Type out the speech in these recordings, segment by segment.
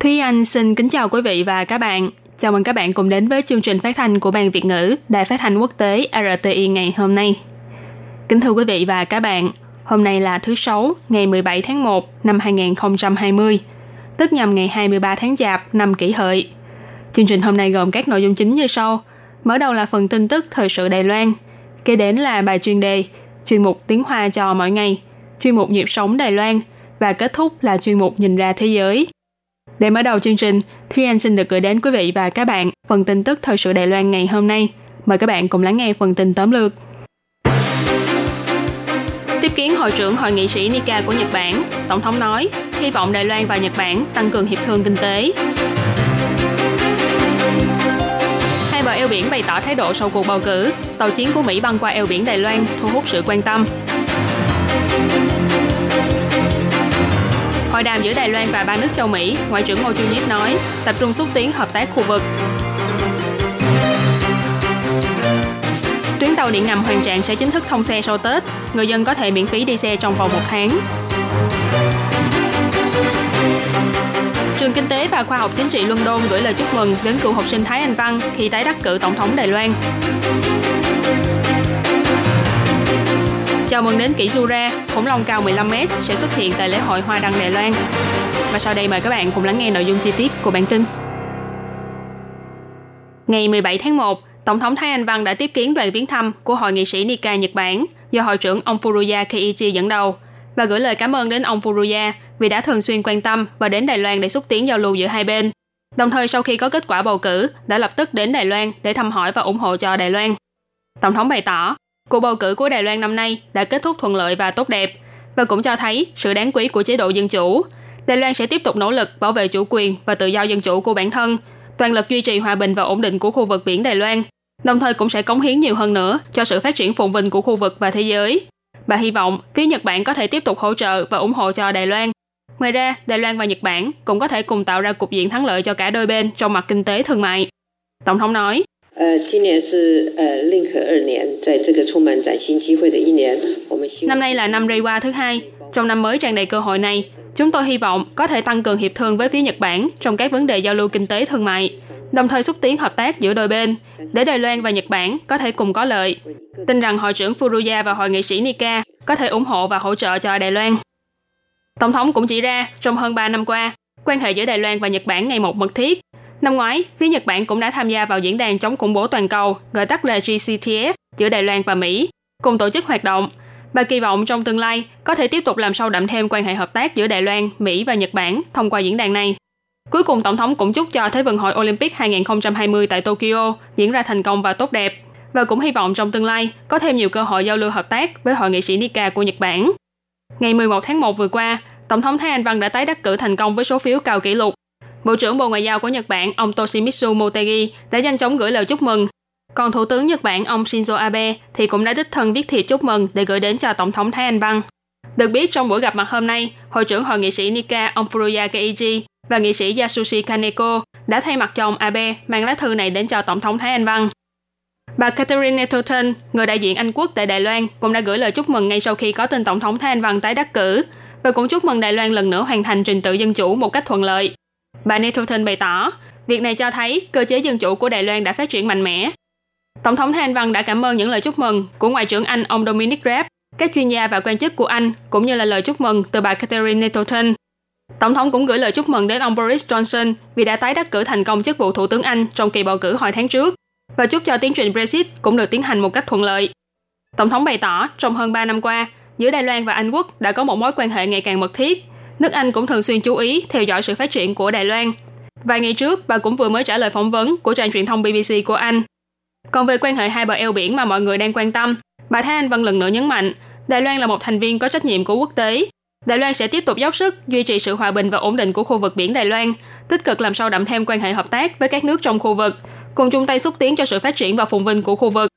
Thúy Anh xin kính chào quý vị và các bạn. Chào mừng các bạn cùng đến với chương trình phát thanh của Ban Việt ngữ Đài Phát thanh Quốc tế RTI ngày hôm nay. Kính thưa quý vị và các bạn, hôm nay là thứ Sáu, ngày 17 tháng 1 năm 2020, tức nhằm ngày 23 tháng Chạp năm kỷ hợi. Chương trình hôm nay gồm các nội dung chính như sau. Mở đầu là phần tin tức thời sự Đài Loan, kế đến là bài chuyên đề, chuyên mục tiếng Hoa cho mỗi ngày, chuyên mục nhịp sống Đài Loan và kết thúc là chuyên mục nhìn ra thế giới. Để mở đầu chương trình, Thúy Anh xin được gửi đến quý vị và các bạn phần tin tức thời sự Đài Loan ngày hôm nay. Mời các bạn cùng lắng nghe phần tin tóm lược. Tiếp kiến Hội trưởng Hội nghị sĩ Nika của Nhật Bản, Tổng thống nói, hy vọng Đài Loan và Nhật Bản tăng cường hiệp thương kinh tế. Hai bờ eo biển bày tỏ thái độ sau cuộc bầu cử, tàu chiến của Mỹ băng qua eo biển Đài Loan thu hút sự quan tâm. Hội đàm giữa Đài Loan và ba nước châu Mỹ, Ngoại trưởng Ngô Chu Nhiếp nói, tập trung xúc tiến hợp tác khu vực. Tuyến tàu điện ngầm hoàn Trạng sẽ chính thức thông xe sau Tết, người dân có thể miễn phí đi xe trong vòng một tháng. Trường Kinh tế và Khoa học Chính trị London gửi lời chúc mừng đến cựu học sinh Thái Anh Văn khi tái đắc cử tổng thống Đài Loan. Chào mừng đến kỷ Jura, khủng long cao 15m sẽ xuất hiện tại lễ hội Hoa Đăng Đài Loan. Và sau đây mời các bạn cùng lắng nghe nội dung chi tiết của bản tin. Ngày 17 tháng 1, Tổng thống Thái Anh Văn đã tiếp kiến đoàn viếng thăm của Hội nghị sĩ Nikkei Nhật Bản do Hội trưởng ông Furuya Keiichi dẫn đầu và gửi lời cảm ơn đến ông Furuya vì đã thường xuyên quan tâm và đến Đài Loan để xúc tiến giao lưu giữa hai bên. Đồng thời sau khi có kết quả bầu cử, đã lập tức đến Đài Loan để thăm hỏi và ủng hộ cho Đài Loan. Tổng thống bày tỏ, cuộc bầu cử của Đài Loan năm nay đã kết thúc thuận lợi và tốt đẹp và cũng cho thấy sự đáng quý của chế độ dân chủ. Đài Loan sẽ tiếp tục nỗ lực bảo vệ chủ quyền và tự do dân chủ của bản thân, toàn lực duy trì hòa bình và ổn định của khu vực biển Đài Loan, đồng thời cũng sẽ cống hiến nhiều hơn nữa cho sự phát triển phồn vinh của khu vực và thế giới. Bà hy vọng phía Nhật Bản có thể tiếp tục hỗ trợ và ủng hộ cho Đài Loan. Ngoài ra, Đài Loan và Nhật Bản cũng có thể cùng tạo ra cục diện thắng lợi cho cả đôi bên trong mặt kinh tế thương mại. Tổng thống nói, Năm nay là năm Reiwa thứ hai. Trong năm mới tràn đầy cơ hội này, chúng tôi hy vọng có thể tăng cường hiệp thương với phía Nhật Bản trong các vấn đề giao lưu kinh tế thương mại, đồng thời xúc tiến hợp tác giữa đôi bên để Đài Loan và Nhật Bản có thể cùng có lợi. Tin rằng Hội trưởng Furuya và Hội nghị sĩ Nika có thể ủng hộ và hỗ trợ cho Đài Loan. Tổng thống cũng chỉ ra, trong hơn 3 năm qua, quan hệ giữa Đài Loan và Nhật Bản ngày một mật thiết Năm ngoái, phía Nhật Bản cũng đã tham gia vào diễn đàn chống khủng bố toàn cầu, gọi tắt là GCTF, giữa Đài Loan và Mỹ, cùng tổ chức hoạt động. Bà kỳ vọng trong tương lai có thể tiếp tục làm sâu đậm thêm quan hệ hợp tác giữa Đài Loan, Mỹ và Nhật Bản thông qua diễn đàn này. Cuối cùng, Tổng thống cũng chúc cho Thế vận hội Olympic 2020 tại Tokyo diễn ra thành công và tốt đẹp, và cũng hy vọng trong tương lai có thêm nhiều cơ hội giao lưu hợp tác với Hội nghị sĩ Nika của Nhật Bản. Ngày 11 tháng 1 vừa qua, Tổng thống Thái Anh Văn đã tái đắc cử thành công với số phiếu cao kỷ lục. Bộ trưởng Bộ Ngoại giao của Nhật Bản, ông Toshimitsu Motegi đã nhanh chóng gửi lời chúc mừng. Còn Thủ tướng Nhật Bản, ông Shinzo Abe thì cũng đã đích thân viết thiệp chúc mừng để gửi đến cho Tổng thống Thái Anh Văn. Được biết trong buổi gặp mặt hôm nay, Hội trưởng Hội nghị sĩ Nika, ông Furuya Keiichi và nghị sĩ Yasushi Kaneko đã thay mặt chồng Abe mang lá thư này đến cho Tổng thống Thái Anh Văn. Bà Catherine Nettleton, người đại diện Anh quốc tại Đài Loan, cũng đã gửi lời chúc mừng ngay sau khi có tin Tổng thống Thái Anh Văn tái đắc cử và cũng chúc mừng Đài Loan lần nữa hoàn thành trình tự dân chủ một cách thuận lợi. Bà Nettleton bày tỏ, việc này cho thấy cơ chế dân chủ của Đài Loan đã phát triển mạnh mẽ. Tổng thống Thanh Văn đã cảm ơn những lời chúc mừng của Ngoại trưởng Anh ông Dominic Raab, các chuyên gia và quan chức của Anh, cũng như là lời chúc mừng từ bà Catherine Nettleton. Tổng thống cũng gửi lời chúc mừng đến ông Boris Johnson vì đã tái đắc cử thành công chức vụ Thủ tướng Anh trong kỳ bầu cử hồi tháng trước và chúc cho tiến trình Brexit cũng được tiến hành một cách thuận lợi. Tổng thống bày tỏ, trong hơn 3 năm qua, giữa Đài Loan và Anh quốc đã có một mối quan hệ ngày càng mật thiết. Nước Anh cũng thường xuyên chú ý theo dõi sự phát triển của Đài Loan. Vài ngày trước, bà cũng vừa mới trả lời phỏng vấn của trang truyền thông BBC của Anh. Còn về quan hệ hai bờ eo biển mà mọi người đang quan tâm, bà Thái Anh Văn lần nữa nhấn mạnh, Đài Loan là một thành viên có trách nhiệm của quốc tế. Đài Loan sẽ tiếp tục dốc sức duy trì sự hòa bình và ổn định của khu vực biển Đài Loan, tích cực làm sâu đậm thêm quan hệ hợp tác với các nước trong khu vực, cùng chung tay xúc tiến cho sự phát triển và phồn vinh của khu vực.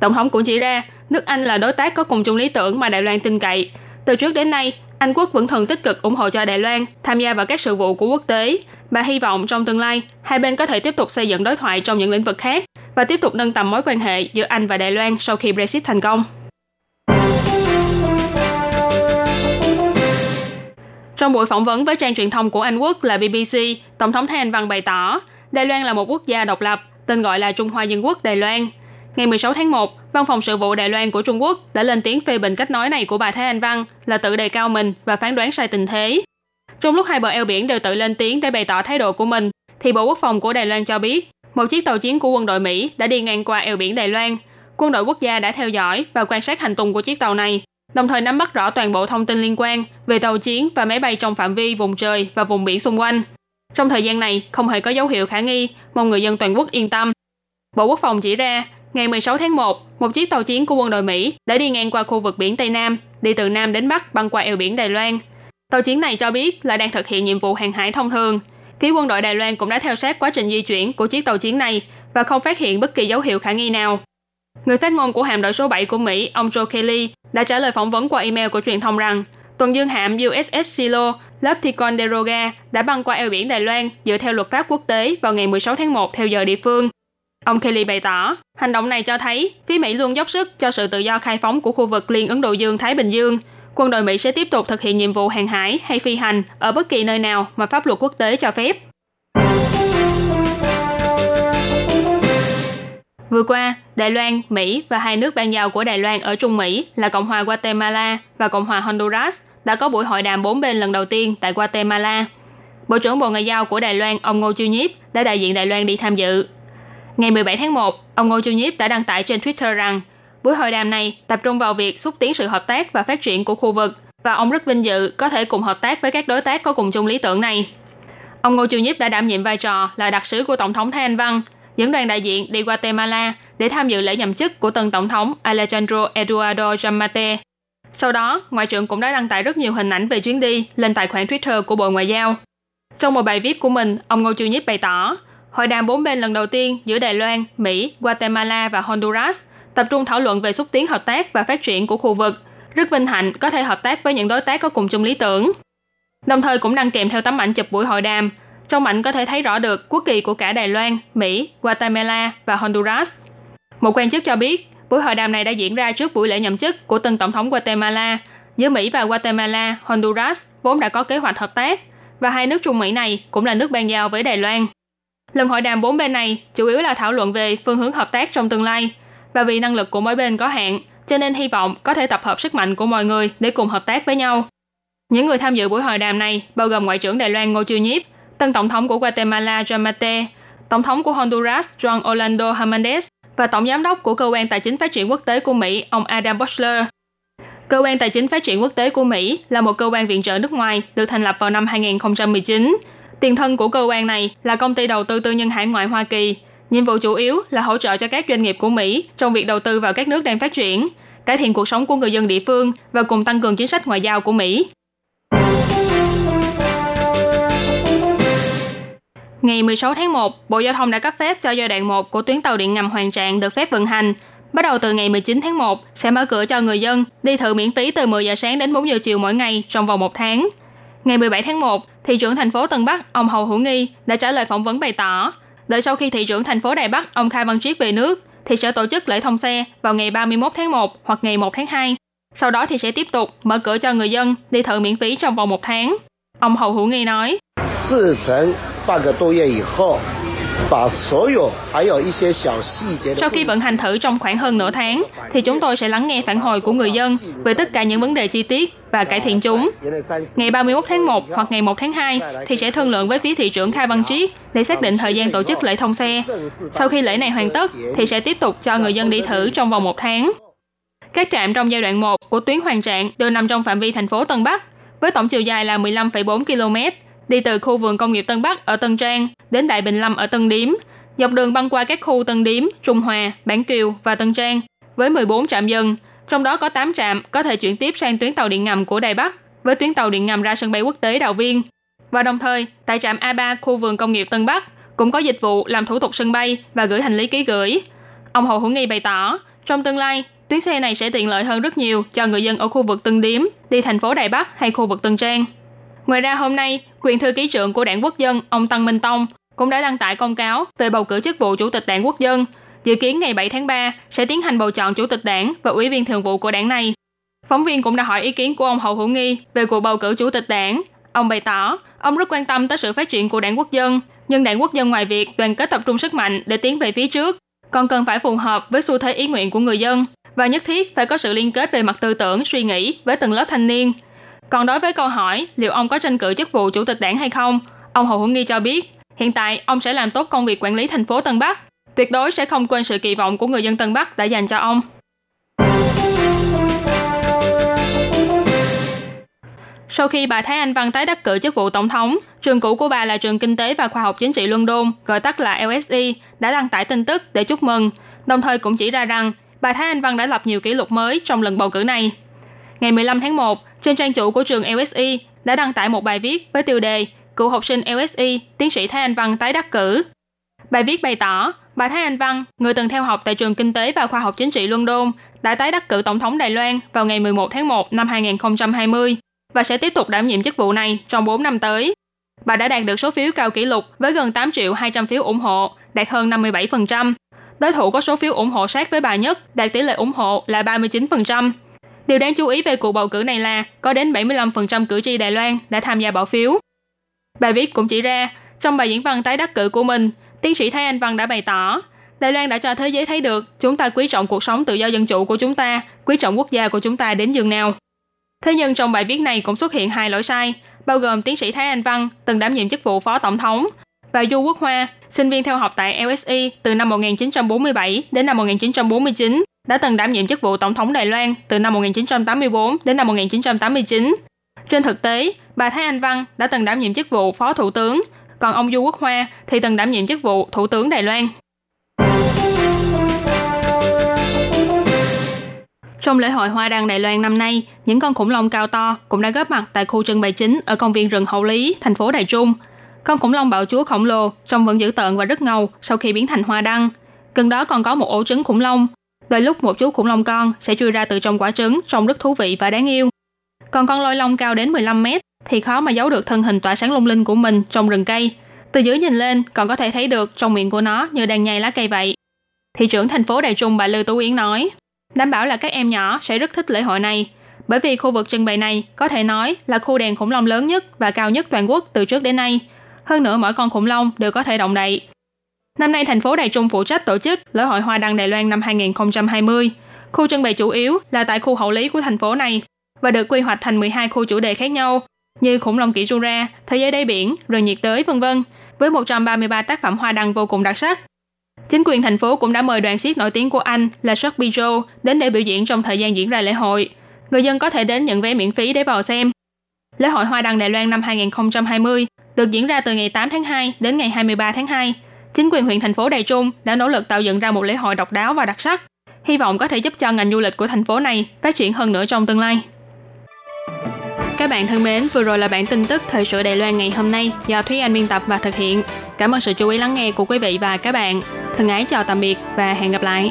Tổng thống cũng chỉ ra, nước Anh là đối tác có cùng chung lý tưởng mà Đài Loan tin cậy. Từ trước đến nay, Anh quốc vẫn thường tích cực ủng hộ cho Đài Loan tham gia vào các sự vụ của quốc tế và hy vọng trong tương lai, hai bên có thể tiếp tục xây dựng đối thoại trong những lĩnh vực khác và tiếp tục nâng tầm mối quan hệ giữa Anh và Đài Loan sau khi Brexit thành công. Trong buổi phỏng vấn với trang truyền thông của Anh Quốc là BBC, Tổng thống Thái Anh Văn bày tỏ, Đài Loan là một quốc gia độc lập, tên gọi là Trung Hoa Dân Quốc Đài Loan. Ngày 16 tháng 1, Văn phòng sự vụ Đài Loan của Trung Quốc đã lên tiếng phê bình cách nói này của bà Thái Anh Văn là tự đề cao mình và phán đoán sai tình thế. Trong lúc hai bờ eo biển đều tự lên tiếng để bày tỏ thái độ của mình, thì Bộ Quốc phòng của Đài Loan cho biết một chiếc tàu chiến của quân đội Mỹ đã đi ngang qua eo biển Đài Loan. Quân đội quốc gia đã theo dõi và quan sát hành tung của chiếc tàu này, đồng thời nắm bắt rõ toàn bộ thông tin liên quan về tàu chiến và máy bay trong phạm vi vùng trời và vùng biển xung quanh. Trong thời gian này, không hề có dấu hiệu khả nghi, mong người dân toàn quốc yên tâm. Bộ Quốc phòng chỉ ra, ngày 16 tháng 1, một chiếc tàu chiến của quân đội Mỹ đã đi ngang qua khu vực biển Tây Nam, đi từ Nam đến Bắc băng qua eo biển Đài Loan. Tàu chiến này cho biết là đang thực hiện nhiệm vụ hàng hải thông thường. Phía quân đội Đài Loan cũng đã theo sát quá trình di chuyển của chiếc tàu chiến này và không phát hiện bất kỳ dấu hiệu khả nghi nào. Người phát ngôn của hạm đội số 7 của Mỹ, ông Joe Kelly, đã trả lời phỏng vấn qua email của truyền thông rằng tuần dương hạm USS Silo lớp Ticonderoga đã băng qua eo biển Đài Loan dựa theo luật pháp quốc tế vào ngày 16 tháng 1 theo giờ địa phương. Ông Kelly bày tỏ, hành động này cho thấy phía Mỹ luôn dốc sức cho sự tự do khai phóng của khu vực Liên Ấn Độ Dương-Thái Bình Dương. Quân đội Mỹ sẽ tiếp tục thực hiện nhiệm vụ hàng hải hay phi hành ở bất kỳ nơi nào mà pháp luật quốc tế cho phép. Vừa qua, Đài Loan, Mỹ và hai nước ban giao của Đài Loan ở Trung Mỹ là Cộng hòa Guatemala và Cộng hòa Honduras đã có buổi hội đàm bốn bên lần đầu tiên tại Guatemala. Bộ trưởng Bộ Ngoại giao của Đài Loan, ông Ngô Chiêu Nhiếp, đã đại diện Đài Loan đi tham dự. Ngày 17 tháng 1, ông Ngô Chu Nhiếp đã đăng tải trên Twitter rằng buổi hội đàm này tập trung vào việc xúc tiến sự hợp tác và phát triển của khu vực và ông rất vinh dự có thể cùng hợp tác với các đối tác có cùng chung lý tưởng này. Ông Ngô Chu Nhiếp đã đảm nhiệm vai trò là đặc sứ của Tổng thống Thái Anh Văn dẫn đoàn đại diện đi Guatemala để tham dự lễ nhậm chức của tân tổng thống Alejandro Eduardo Jamate. Sau đó, Ngoại trưởng cũng đã đăng tải rất nhiều hình ảnh về chuyến đi lên tài khoản Twitter của Bộ Ngoại giao. Trong một bài viết của mình, ông Ngô Chu Nhiếp bày tỏ, hội đàm bốn bên lần đầu tiên giữa Đài Loan, Mỹ, Guatemala và Honduras tập trung thảo luận về xúc tiến hợp tác và phát triển của khu vực. Rất vinh hạnh có thể hợp tác với những đối tác có cùng chung lý tưởng. Đồng thời cũng đăng kèm theo tấm ảnh chụp buổi hội đàm, trong ảnh có thể thấy rõ được quốc kỳ của cả Đài Loan, Mỹ, Guatemala và Honduras. Một quan chức cho biết, buổi hội đàm này đã diễn ra trước buổi lễ nhậm chức của tân tổng thống Guatemala. Giữa Mỹ và Guatemala, Honduras vốn đã có kế hoạch hợp tác, và hai nước Trung Mỹ này cũng là nước ban giao với Đài Loan. Lần hội đàm bốn bên này chủ yếu là thảo luận về phương hướng hợp tác trong tương lai, và vì năng lực của mỗi bên có hạn, cho nên hy vọng có thể tập hợp sức mạnh của mọi người để cùng hợp tác với nhau. Những người tham dự buổi hội đàm này bao gồm Ngoại trưởng Đài Loan Ngô Chiêu Nhiếp, tân tổng thống của Guatemala Jamate, tổng thống của Honduras Juan Orlando Hernandez và tổng giám đốc của cơ quan tài chính phát triển quốc tế của Mỹ ông Adam Boschler. Cơ quan tài chính phát triển quốc tế của Mỹ là một cơ quan viện trợ nước ngoài được thành lập vào năm 2019. Tiền thân của cơ quan này là công ty đầu tư tư nhân hải ngoại Hoa Kỳ. Nhiệm vụ chủ yếu là hỗ trợ cho các doanh nghiệp của Mỹ trong việc đầu tư vào các nước đang phát triển, cải thiện cuộc sống của người dân địa phương và cùng tăng cường chính sách ngoại giao của Mỹ. Ngày 16 tháng 1, Bộ Giao thông đã cấp phép cho giai đoạn 1 của tuyến tàu điện ngầm Hoàng Trạng được phép vận hành. Bắt đầu từ ngày 19 tháng 1, sẽ mở cửa cho người dân đi thử miễn phí từ 10 giờ sáng đến 4 giờ chiều mỗi ngày trong vòng một tháng. Ngày 17 tháng 1, thị trưởng thành phố Tân Bắc, ông Hầu Hữu Nghi đã trả lời phỏng vấn bày tỏ, đợi sau khi thị trưởng thành phố Đài Bắc, ông Khai Văn Triết về nước, thì sẽ tổ chức lễ thông xe vào ngày 31 tháng 1 hoặc ngày 1 tháng 2. Sau đó thì sẽ tiếp tục mở cửa cho người dân đi thử miễn phí trong vòng một tháng. Ông Hầu Hữu Nghi nói, sau khi vận hành thử trong khoảng hơn nửa tháng, thì chúng tôi sẽ lắng nghe phản hồi của người dân về tất cả những vấn đề chi tiết và cải thiện chúng. Ngày 31 tháng 1 hoặc ngày 1 tháng 2 thì sẽ thương lượng với phía thị trưởng Khai Văn Triết để xác định thời gian tổ chức lễ thông xe. Sau khi lễ này hoàn tất thì sẽ tiếp tục cho người dân đi thử trong vòng một tháng. Các trạm trong giai đoạn 1 của tuyến Hoàng Trạng đều nằm trong phạm vi thành phố Tân Bắc, với tổng chiều dài là 15,4 km đi từ khu vườn công nghiệp Tân Bắc ở Tân Trang đến Đại Bình Lâm ở Tân Điếm, dọc đường băng qua các khu Tân Điếm, Trung Hòa, Bản Kiều và Tân Trang với 14 trạm dừng, trong đó có 8 trạm có thể chuyển tiếp sang tuyến tàu điện ngầm của Đài Bắc với tuyến tàu điện ngầm ra sân bay quốc tế Đào Viên. Và đồng thời, tại trạm A3 khu vườn công nghiệp Tân Bắc cũng có dịch vụ làm thủ tục sân bay và gửi hành lý ký gửi. Ông Hồ Hữu Nghi bày tỏ, trong tương lai, tuyến xe này sẽ tiện lợi hơn rất nhiều cho người dân ở khu vực Tân Điếm, đi thành phố Đài Bắc hay khu vực Tân Trang. Ngoài ra hôm nay, quyền thư ký trưởng của đảng quốc dân ông Tăng Minh Tông cũng đã đăng tải công cáo về bầu cử chức vụ chủ tịch đảng quốc dân. Dự kiến ngày 7 tháng 3 sẽ tiến hành bầu chọn chủ tịch đảng và ủy viên thường vụ của đảng này. Phóng viên cũng đã hỏi ý kiến của ông Hậu Hữu Nghi về cuộc bầu cử chủ tịch đảng. Ông bày tỏ, ông rất quan tâm tới sự phát triển của đảng quốc dân, nhưng đảng quốc dân ngoài việc đoàn kết tập trung sức mạnh để tiến về phía trước, còn cần phải phù hợp với xu thế ý nguyện của người dân và nhất thiết phải có sự liên kết về mặt tư tưởng, suy nghĩ với từng lớp thanh niên. Còn đối với câu hỏi liệu ông có tranh cử chức vụ chủ tịch đảng hay không, ông Hồ Hữu Nghi cho biết hiện tại ông sẽ làm tốt công việc quản lý thành phố Tân Bắc, tuyệt đối sẽ không quên sự kỳ vọng của người dân Tân Bắc đã dành cho ông. Sau khi bà Thái Anh Văn tái đắc cử chức vụ tổng thống, trường cũ của bà là trường Kinh tế và Khoa học Chính trị London, gọi tắt là LSE, đã đăng tải tin tức để chúc mừng, đồng thời cũng chỉ ra rằng bà Thái Anh Văn đã lập nhiều kỷ lục mới trong lần bầu cử này. Ngày 15 tháng 1, trên trang chủ của trường LSE đã đăng tải một bài viết với tiêu đề Cựu học sinh LSE, tiến sĩ Thái Anh Văn tái đắc cử. Bài viết bày tỏ, bà Thái Anh Văn, người từng theo học tại trường Kinh tế và Khoa học Chính trị London, đã tái đắc cử Tổng thống Đài Loan vào ngày 11 tháng 1 năm 2020 và sẽ tiếp tục đảm nhiệm chức vụ này trong 4 năm tới. Bà đã đạt được số phiếu cao kỷ lục với gần 8 triệu 200 phiếu ủng hộ, đạt hơn 57%. Đối thủ có số phiếu ủng hộ sát với bà nhất, đạt tỷ lệ ủng hộ là 39%. Điều đáng chú ý về cuộc bầu cử này là có đến 75% cử tri Đài Loan đã tham gia bỏ phiếu. Bài viết cũng chỉ ra, trong bài diễn văn tái đắc cử của mình, tiến sĩ Thái Anh Văn đã bày tỏ, Đài Loan đã cho thế giới thấy được chúng ta quý trọng cuộc sống tự do dân chủ của chúng ta, quý trọng quốc gia của chúng ta đến dường nào. Thế nhưng trong bài viết này cũng xuất hiện hai lỗi sai, bao gồm tiến sĩ Thái Anh Văn từng đảm nhiệm chức vụ phó tổng thống và Du Quốc Hoa, sinh viên theo học tại LSE từ năm 1947 đến năm 1949, đã từng đảm nhiệm chức vụ tổng thống Đài Loan từ năm 1984 đến năm 1989. Trên thực tế, bà Thái Anh Văn đã từng đảm nhiệm chức vụ phó thủ tướng, còn ông Du Quốc Hoa thì từng đảm nhiệm chức vụ thủ tướng Đài Loan. Trong lễ hội hoa đăng Đài Loan năm nay, những con khủng long cao to cũng đã góp mặt tại khu trưng bày chính ở công viên rừng Hậu Lý, thành phố Đài Trung. Con khủng long bạo chúa khổng lồ trông vẫn dữ tợn và rất ngầu sau khi biến thành hoa đăng. Gần đó còn có một ổ trứng khủng long. Đôi lúc một chú khủng long con sẽ chui ra từ trong quả trứng trông rất thú vị và đáng yêu. Còn con lôi long cao đến 15 mét thì khó mà giấu được thân hình tỏa sáng lung linh của mình trong rừng cây. Từ dưới nhìn lên còn có thể thấy được trong miệng của nó như đang nhai lá cây vậy. Thị trưởng thành phố Đài Trung bà lư Tú Yến nói, đảm bảo là các em nhỏ sẽ rất thích lễ hội này, bởi vì khu vực trưng bày này có thể nói là khu đèn khủng long lớn nhất và cao nhất toàn quốc từ trước đến nay. Hơn nữa mỗi con khủng long đều có thể động đậy. Năm nay thành phố Đài Trung phụ trách tổ chức lễ hội hoa đăng Đài Loan năm 2020. Khu trưng bày chủ yếu là tại khu hậu lý của thành phố này và được quy hoạch thành 12 khu chủ đề khác nhau như khủng long kỷ Jura, thế giới đáy biển, rừng nhiệt đới vân vân, với 133 tác phẩm hoa đăng vô cùng đặc sắc. Chính quyền thành phố cũng đã mời đoàn xiếc nổi tiếng của Anh là Shark Bijou đến để biểu diễn trong thời gian diễn ra lễ hội. Người dân có thể đến nhận vé miễn phí để vào xem. Lễ hội Hoa đăng Đài Loan năm 2020 được diễn ra từ ngày 8 tháng 2 đến ngày 23 tháng 2. Chính quyền huyện thành phố Đài Trung đã nỗ lực tạo dựng ra một lễ hội độc đáo và đặc sắc, hy vọng có thể giúp cho ngành du lịch của thành phố này phát triển hơn nữa trong tương lai. Các bạn thân mến, vừa rồi là bản tin tức thời sự Đài Loan ngày hôm nay do Thúy Anh biên tập và thực hiện. Cảm ơn sự chú ý lắng nghe của quý vị và các bạn. Thân ái chào tạm biệt và hẹn gặp lại.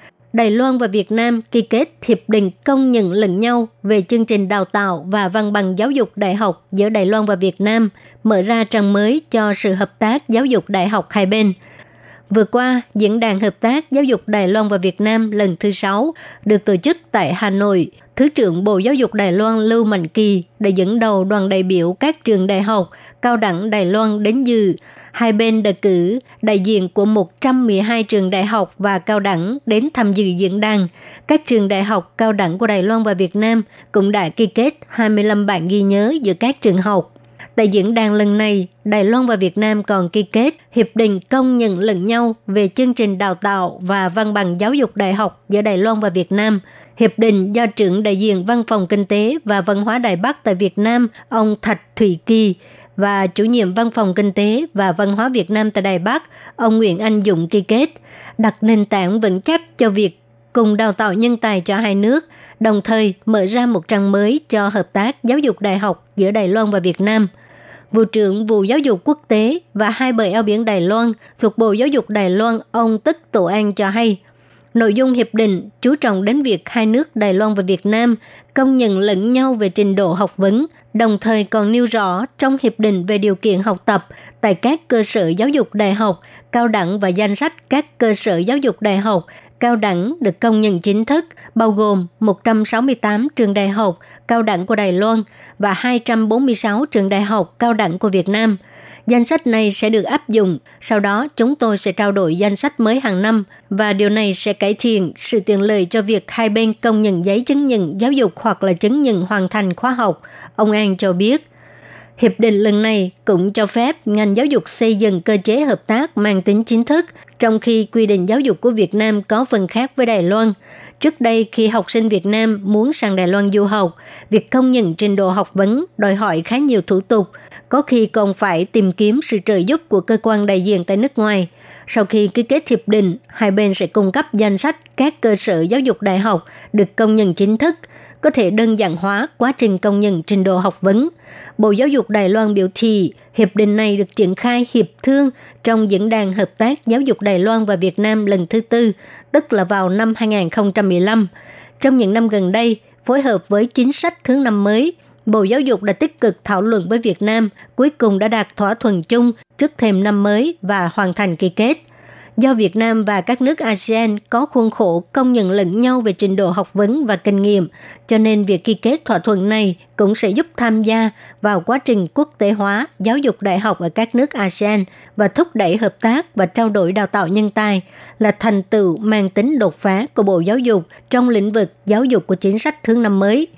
Đài Loan và Việt Nam ký kết hiệp định công nhận lẫn nhau về chương trình đào tạo và văn bằng giáo dục đại học giữa Đài Loan và Việt Nam, mở ra trang mới cho sự hợp tác giáo dục đại học hai bên. Vừa qua, Diễn đàn Hợp tác Giáo dục Đài Loan và Việt Nam lần thứ sáu được tổ chức tại Hà Nội. Thứ trưởng Bộ Giáo dục Đài Loan Lưu Mạnh Kỳ đã dẫn đầu đoàn đại biểu các trường đại học, cao đẳng Đài Loan đến dự – hai bên đã cử đại diện của 112 trường đại học và cao đẳng đến tham dự diễn đàn. Các trường đại học cao đẳng của Đài Loan và Việt Nam cũng đã ký kết 25 bản ghi nhớ giữa các trường học. Tại diễn đàn lần này, Đài Loan và Việt Nam còn ký kết hiệp định công nhận lẫn nhau về chương trình đào tạo và văn bằng giáo dục đại học giữa Đài Loan và Việt Nam. Hiệp định do trưởng đại diện Văn phòng Kinh tế và Văn hóa Đài Bắc tại Việt Nam, ông Thạch Thủy Kỳ, và chủ nhiệm Văn phòng Kinh tế và Văn hóa Việt Nam tại Đài Bắc, ông Nguyễn Anh Dũng ký kết, đặt nền tảng vững chắc cho việc cùng đào tạo nhân tài cho hai nước, đồng thời mở ra một trang mới cho hợp tác giáo dục đại học giữa Đài Loan và Việt Nam. Vụ trưởng Vụ Giáo dục Quốc tế và hai bờ eo biển Đài Loan thuộc Bộ Giáo dục Đài Loan ông Tức Tổ An cho hay, Nội dung hiệp định chú trọng đến việc hai nước Đài Loan và Việt Nam công nhận lẫn nhau về trình độ học vấn, đồng thời còn nêu rõ trong hiệp định về điều kiện học tập tại các cơ sở giáo dục đại học, cao đẳng và danh sách các cơ sở giáo dục đại học, cao đẳng được công nhận chính thức, bao gồm 168 trường đại học, cao đẳng của Đài Loan và 246 trường đại học, cao đẳng của Việt Nam – Danh sách này sẽ được áp dụng, sau đó chúng tôi sẽ trao đổi danh sách mới hàng năm và điều này sẽ cải thiện sự tiện lợi cho việc hai bên công nhận giấy chứng nhận giáo dục hoặc là chứng nhận hoàn thành khóa học. Ông An cho biết, Hiệp định lần này cũng cho phép ngành giáo dục xây dựng cơ chế hợp tác mang tính chính thức, trong khi quy định giáo dục của Việt Nam có phần khác với Đài Loan. Trước đây, khi học sinh Việt Nam muốn sang Đài Loan du học, việc công nhận trình độ học vấn đòi hỏi khá nhiều thủ tục, có khi còn phải tìm kiếm sự trợ giúp của cơ quan đại diện tại nước ngoài. Sau khi ký kết hiệp định, hai bên sẽ cung cấp danh sách các cơ sở giáo dục đại học được công nhận chính thức, có thể đơn giản hóa quá trình công nhận trình độ học vấn. Bộ Giáo dục Đài Loan biểu thị hiệp định này được triển khai hiệp thương trong diễn đàn hợp tác giáo dục Đài Loan và Việt Nam lần thứ tư, tức là vào năm 2015. Trong những năm gần đây, phối hợp với chính sách thứ năm mới, Bộ Giáo dục đã tích cực thảo luận với Việt Nam, cuối cùng đã đạt thỏa thuận chung trước thềm năm mới và hoàn thành ký kết. Do Việt Nam và các nước ASEAN có khuôn khổ công nhận lẫn nhau về trình độ học vấn và kinh nghiệm, cho nên việc ký kết thỏa thuận này cũng sẽ giúp tham gia vào quá trình quốc tế hóa giáo dục đại học ở các nước ASEAN và thúc đẩy hợp tác và trao đổi đào tạo nhân tài là thành tựu mang tính đột phá của Bộ Giáo dục trong lĩnh vực giáo dục của chính sách thương năm mới –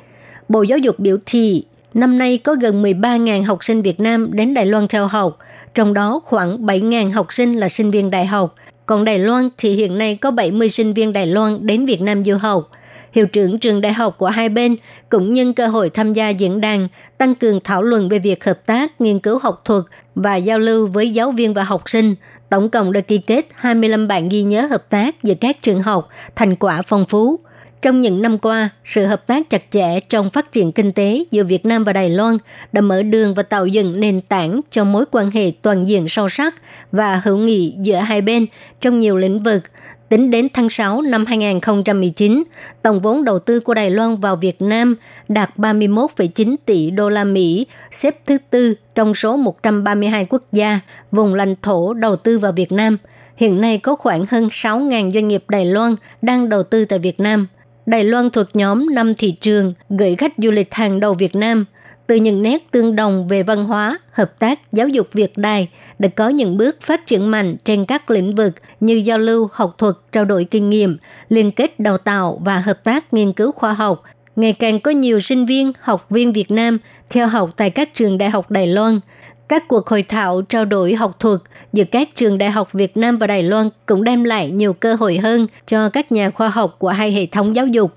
Bộ Giáo dục biểu thị năm nay có gần 13.000 học sinh Việt Nam đến Đài Loan theo học, trong đó khoảng 7.000 học sinh là sinh viên đại học. Còn Đài Loan thì hiện nay có 70 sinh viên Đài Loan đến Việt Nam du học. Hiệu trưởng trường đại học của hai bên cũng nhân cơ hội tham gia diễn đàn, tăng cường thảo luận về việc hợp tác, nghiên cứu học thuật và giao lưu với giáo viên và học sinh. Tổng cộng đã ký kết 25 bản ghi nhớ hợp tác giữa các trường học, thành quả phong phú. Trong những năm qua, sự hợp tác chặt chẽ trong phát triển kinh tế giữa Việt Nam và Đài Loan đã mở đường và tạo dựng nền tảng cho mối quan hệ toàn diện sâu sắc và hữu nghị giữa hai bên trong nhiều lĩnh vực. Tính đến tháng 6 năm 2019, tổng vốn đầu tư của Đài Loan vào Việt Nam đạt 31,9 tỷ đô la Mỹ, xếp thứ tư trong số 132 quốc gia vùng lãnh thổ đầu tư vào Việt Nam. Hiện nay có khoảng hơn 6.000 doanh nghiệp Đài Loan đang đầu tư tại Việt Nam – Đài Loan thuộc nhóm 5 thị trường gửi khách du lịch hàng đầu Việt Nam. Từ những nét tương đồng về văn hóa, hợp tác, giáo dục Việt Đài đã có những bước phát triển mạnh trên các lĩnh vực như giao lưu, học thuật, trao đổi kinh nghiệm, liên kết đào tạo và hợp tác nghiên cứu khoa học. Ngày càng có nhiều sinh viên, học viên Việt Nam theo học tại các trường đại học Đài Loan – các cuộc hội thảo trao đổi học thuật giữa các trường đại học Việt Nam và Đài Loan cũng đem lại nhiều cơ hội hơn cho các nhà khoa học của hai hệ thống giáo dục.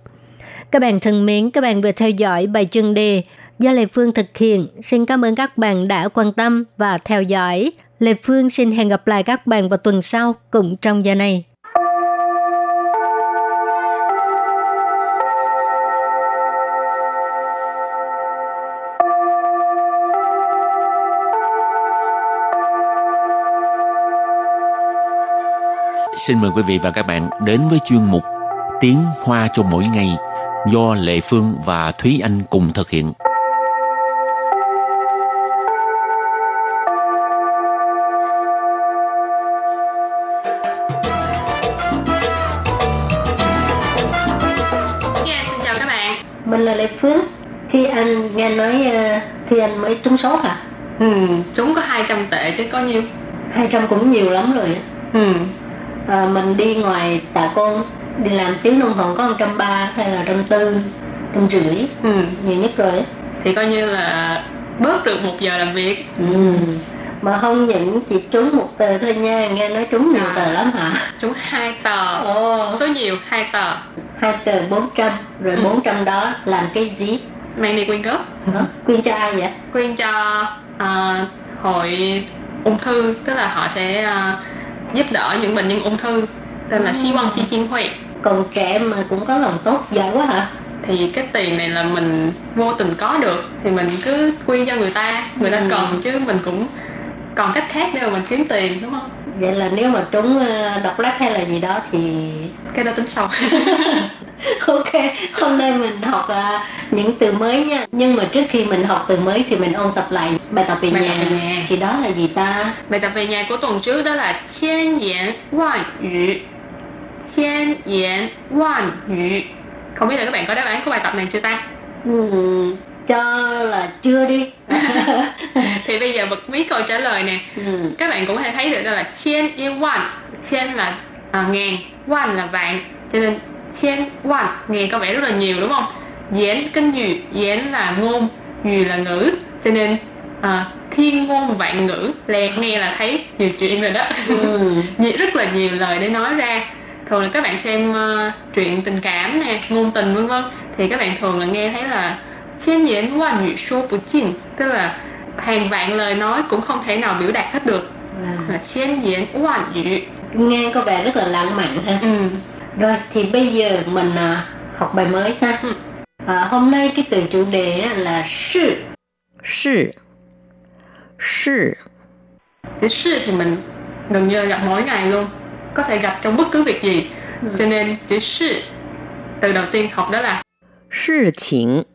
Các bạn thân mến, các bạn vừa theo dõi bài chương đề do Lê Phương thực hiện. Xin cảm ơn các bạn đã quan tâm và theo dõi. Lê Phương xin hẹn gặp lại các bạn vào tuần sau cùng trong giờ này. Xin mời quý vị và các bạn đến với chuyên mục Tiếng Hoa cho mỗi ngày do Lệ Phương và Thúy Anh cùng thực hiện. Yeah, xin chào các bạn. Mình là Lê Phương. Chị Anh nghe nói uh, Thùy Anh mới trúng số hả? Ừ, chúng có 200 tệ chứ có nhiêu. 200 cũng nhiều lắm rồi á. Ừ. À, mình đi ngoài tạ côn đi làm tiếng đồng hồ có 130 hay là 140 trăm rưỡi Ừ. nhiều nhất rồi. Thì coi như là bớt được một giờ làm việc. ừ. mà không những chỉ trúng một tờ thôi nha nghe nói trúng nhiều À. tờ lắm hả Chúng hai tờ. ồ Số nhiều hai tờ. hai tờ 400 rồi Ừ. 400 đó làm cái gì Mang đi quyên góp. Hả? quyên cho ai vậy Quyên cho à, hội ung thư, tức là họ sẽ à, giúp đỡ những bệnh nhân ung thư tên là Xi Quang Chi Chiên Huệ. còn trẻ mà cũng có lòng tốt giỏi quá hả thì cái tiền này là mình vô tình có được thì mình cứ quyên cho người ta người ta Ừ. cần chứ mình cũng còn cách khác để mà mình kiếm tiền đúng không vậy là nếu mà trúng ờ, độc lắc hay là gì đó thì cái đó tính sau ok hôm nay mình học à, những từ mới nha nhưng mà trước khi mình học từ mới thì mình ôn tập lại bài tập về Bài nhà tập về nhà. thì đó là gì ta bài tập về nhà của tuần trước đó là千言万语千言万语không biết là các bạn có đáp án của bài tập này chưa ta Ừm, cho là chưa đi thì bây giờ bật mí câu trả lời nè Ừm, các bạn cũng có thể thấy được đó là千一万千là à, ngàn万là vạn cho nên 千万nghe có vẻ rất là nhiều đúng không diễn kênh dụ diễn là ngôn dụ là ngữ cho nên à, thiên ngôn vạn ngữ lè nghe là thấy nhiều chuyện rồi đó ừm, Nhiều- rất là nhiều lời để nói ra thường là các bạn xem ờ, truyện tình cảm nè ngôn tình vân vân thì các bạn thường là nghe thấy là千言万语说不尽tức là hàng vạn lời nói cũng không thể nào biểu đạt hết được à, là千言万语nghe có vẻ rất là lãng mạn ha ừ. rồi thì bây giờ mình à, học bài mới ha Ừ. à, hôm nay cái từ chủ đề á là sự 是是 chữ sư thì mình gần như gặp mỗi ngày luôn có thể gặp trong bất cứ việc gì cho nên chữ sư từ đầu tiên học đó là 事情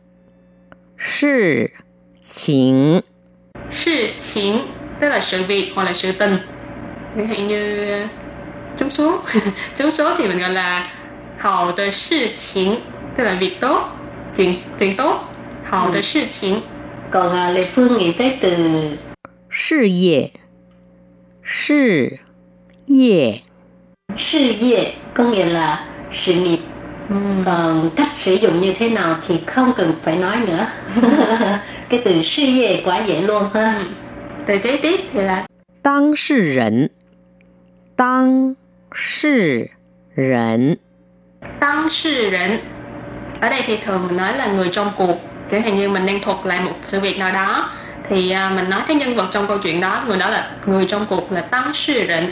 事情 sự情tức là sự việc hoặc là sự tình chẳng hạn như trúng số trúng số thì mình gọi là hào tới sự情tức là việc tốt chuyện chuyện tốt hào tới sự情còn à, lệ phương nghĩ tới từ 事业事业 sự业có nghĩa là sự nghiệp còn cách sử dụng như thế nào thì không cần phải nói nữa cái từ sự业quá dễ luôn ha từ kế tiếp thì là 当事人当 事人 tăng sự rỉnh ở đây thì thường mình nói là người trong cuộc chẳng hạn như mình đang thuật lại một sự việc nào đó thì à, mình nói cái nhân vật trong câu chuyện đó người đó là người trong cuộc là tăng sự rỉnh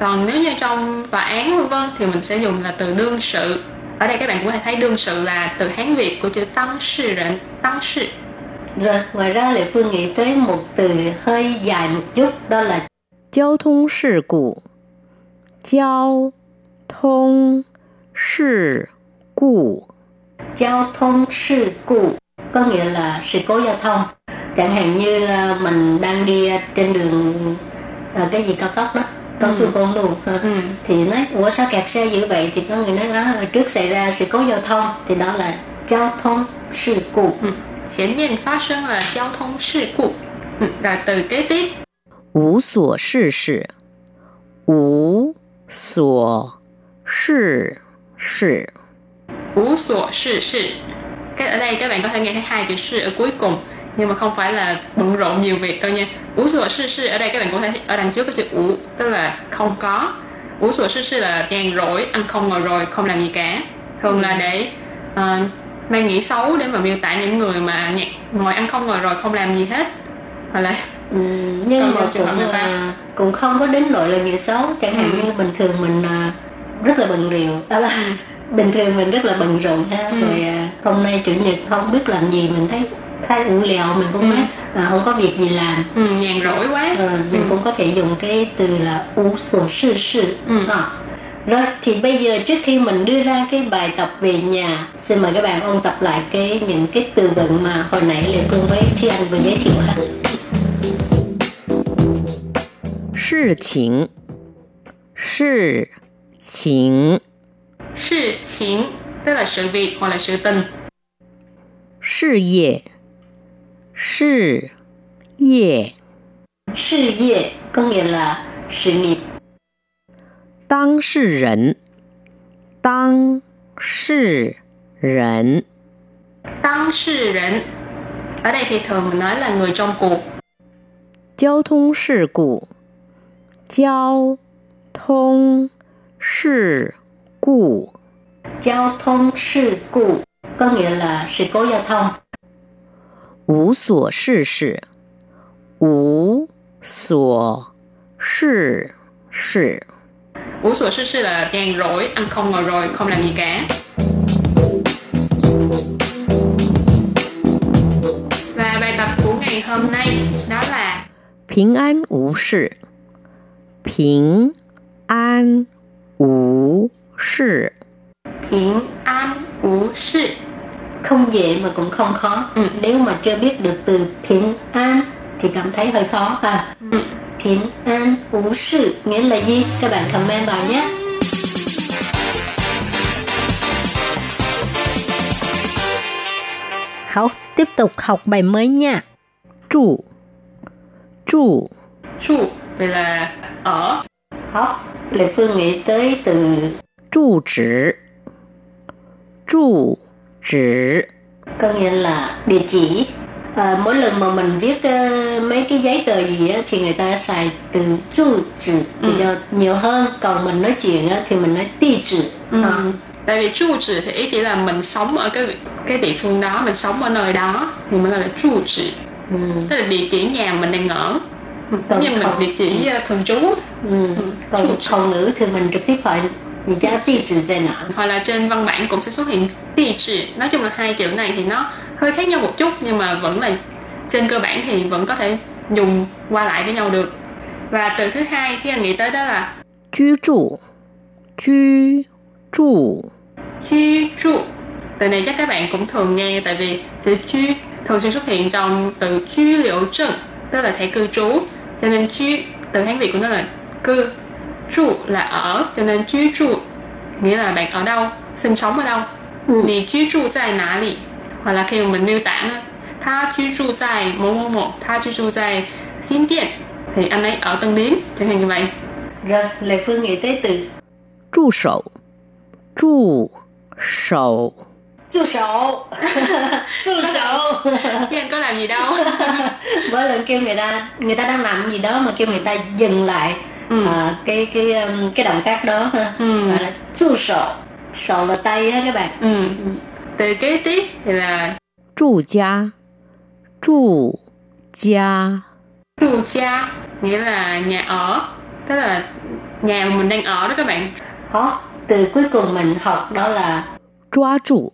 còn nếu như trong tòa án vân vân thì mình sẽ dùng là từ đương sự ở đây các bạn cũng có thể thấy đương sự là từ hán việt của chữ tăng sự rỉnh tăng sự rồi ngoài ra lệ phương nghĩ tới một từ hơi dài một chút đó là 交通事故 交通事故 giao thông sự故có nghĩa là sự cố giao thông chẳng hạn như à, mình đang đi à, trên đường à, cái gì cao tốc đó có sự cố luôn ha. Ừ. thì nói ủa sao kẹt xe dữ vậy thì có người nói đó hồi trước xảy ra sự cố giao thông thì đó là giao thông sự故ừ. 前面发生了交通事故ừ. rồi từ kế tiếp 无所事事无 所事事 Ú sủa sự sự cái ở đây các bạn có thể nghe thấy hai chữ sự ở cuối cùng nhưng mà không phải là bận rộn nhiều việc đâu nha ú sủa sự sự ở đây các bạn cũng thấy ở đằng trước có chữ ú tức là không có ú sủa sự sự là nhàn rỗi ăn không ngồi rồi không làm gì cả thường là để ờ, mang nghĩ xấu để mà miêu tả những người mà nhạc, ngồi ăn không ngồi rồi không làm gì hết hoặc là Ừ, nhưng Còn mà cũng là cũng không có đến nỗi là nghĩa xấu chẳng hạn Ừ. như bình thường mình à, rất là bận rượu à, bình thường mình rất là bận rộn ha Ừ. rồi à, hôm nay chủ nhật không biết làm gì mình thấy khá ủ lèo mình cũng Ừ. nói à, không có việc gì làm ừ, nhàn rỗi quá Ờ, mình cũng có thể dùng cái từ là ú sổ sự sự Ừ. Ờ. Rồi thì bây giờ trước khi mình đưa ra cái bài tập về nhà, xin mời các bạn ôn tập lại cái những cái từ vựng mà hồi nãy Lệ Phương với Thi Anh vừa giới thiệu ha. 事情，事情， sự情tức là sự việc hoặc là sự tình 事业，事业， Sự nghiệp có nghĩa là sự nghiệp. 当事人，当事人， tăng sự rỉnh ở đây thì thường mình nói là người trong cuộc 交通事故，交通事故， Giao thông sự故có nghĩa là sự cố giao thông. 无所事事，无所事事， Ủa sủa sư sư là nhàn rỗi, ăn không ngồi rồi, không làm gì cả. Và bài tập của ngày hôm nay đó là 平安无事，平安无事， Hiển an ủ sự. Không dễ mà cũng không khó. Ừ. Nếu mà chưa biết được từ phiền an thì cảm thấy hơi khó ha. Ừ. Phiền an ủ sự nghĩa là gì? Các bạn comment vào nhé. Hảo, tiếp tục học bài mới nha. 住住 vậy là ở. Học. Lệ Phương nghĩ tới từ trụ chỉ trụ chỉ có nghĩa là địa chỉ. À, mỗi lần mà mình viết uh, mấy cái giấy tờ gì á, thì người ta xài từ trụ chỉ ừ. cho nhiều hơn. Còn mình nói chuyện á, thì mình nói địa chỉ ừ. à. tại vì trụ chỉ thì ý chỉ là mình sống ở cái cái địa phương đó mình sống ở nơi đó thì mình gọi là trụ chỉ ừ. tức là địa chỉ nhà mình đang ở. Còn nhưng mình địa chỉ ừ. Ờ, thường trú ừ. ừ. còn khẩu ngữ thì mình trực tiếp phải mình tra địa chỉ trên nào hoặc là trên văn bản cũng sẽ xuất hiện địa chỉ. Nói chung là hai chữ này thì nó hơi khác nhau một chút nhưng mà vẫn là trên cơ bản thì vẫn có thể dùng qua lại với nhau được. Và từ thứ hai khi anh nghĩ tới đó là cư trú cư trú cư trú từ này chắc các bạn cũng thường nghe tại vì chữ cư thường xuyên xuất hiện trong từ cư liệu chứng tức là thẻ cư trú. Cho nên chú từ hán việt của nó là cư trụ là ở cho nên chú trụ nghĩa là bạn ở đâu sinh sống ở đâu. Ừ. thì chú trụ tại nã lì hoặc là khi mà mình miêu tả nó tha chú trụ tại mô mô mô tha chú trụ tại xin điện thì anh ấy ở tân điếm chẳng hạn như vậy. Rồi lệ phương nghĩ tới từ. Trụ sầu. Trụ sầu. trụ sổ trụ sổ chứ anh có làm gì đâu mỗi lần kêu người ta người ta đang làm gì đó mà kêu người ta dừng lại Ừ. à, cái cái um, cái động tác đó ha Ừ. gọi là chu sổ sổ là tay á các bạn ừ. từ kế tiếp thì là 住家住家 trụ gia nghĩa là nhà ở tức là nhà mà mình đang ở đó các bạn đó từ cuối cùng mình học đó là 抓住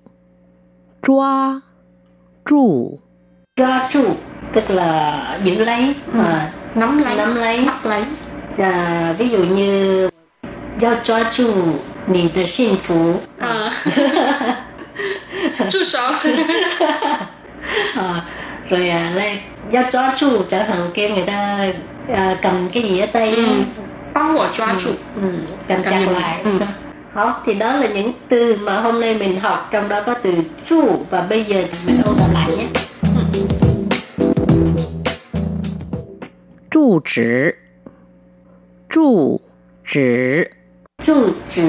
抓住 抓trụ tức là giữ lấy à, nắm lấy nắm lấy bắt lấy à, ví dụ như 要抓住你的幸福 à. trụ sở à, rồi à, đây 要抓住 chẳng hạn kêu người ta à, cầm cái gì ở tay ừ.帮我抓住 Ừ, cầm Cầm chặt giùm. lại Ừ. Đó, thì đó là những từ mà hôm nay mình học trong đó có từ chu và bây giờ thì mình ôn lại nhé. Trụ chỉ Trụ chỉ Trụ chỉ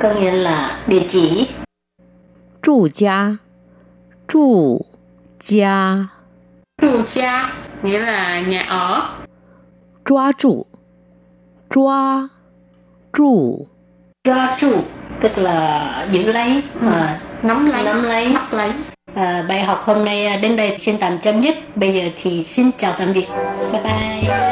có nghĩa là địa chỉ. Trụ gia Trụ gia Trụ gia nghĩa là nhà ở. Chóa trụ Chóa trụ 抓住 tức là giữ lấy à, nắm lấy nắm lấy. bắt lấy. À, bài học hôm nay à, đến đây xin tạm chấm dứt. Bây giờ thì xin chào tạm biệt. Bye bye “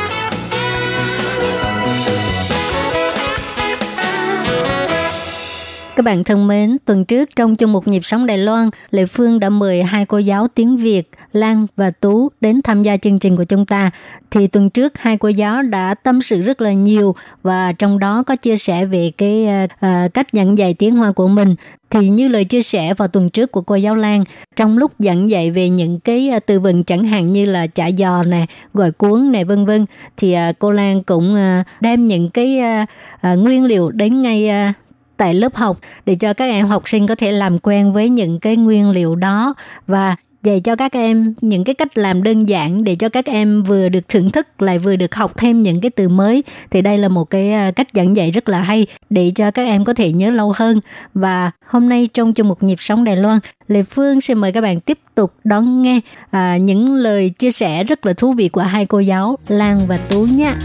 Các bạn thân mến, tuần trước trong chương mục Nhịp sống Đài Loan, Lệ Phương đã mời hai cô giáo tiếng Việt Lan và Tú đến tham gia chương trình của chúng ta. Thì tuần trước hai cô giáo đã tâm sự rất là nhiều và trong đó có chia sẻ về cái uh, cách giảng dạy tiếng Hoa của mình. Thì như lời chia sẻ vào tuần trước của cô giáo Lan, trong lúc giảng dạy về những cái uh, từ vựng chẳng hạn như là chả giò nè, gọi cuốn nè vân vân, thì uh, cô Lan cũng uh, đem những cái uh, uh, nguyên liệu đến ngay uh, tại lớp học để cho các em học sinh có thể làm quen với những cái nguyên liệu đó và dạy cho các em những cái cách làm đơn giản để cho các em vừa được thưởng thức lại vừa được học thêm những cái từ mới thì đây là một cái à, cách giảng dạy rất là hay để cho các em có thể nhớ lâu hơn và hôm nay trong chương mục nhịp sống Đài Loan Lê Phương xin mời các bạn tiếp tục đón nghe à, những lời chia sẻ rất là thú vị của hai cô giáo Lan và Tú nha.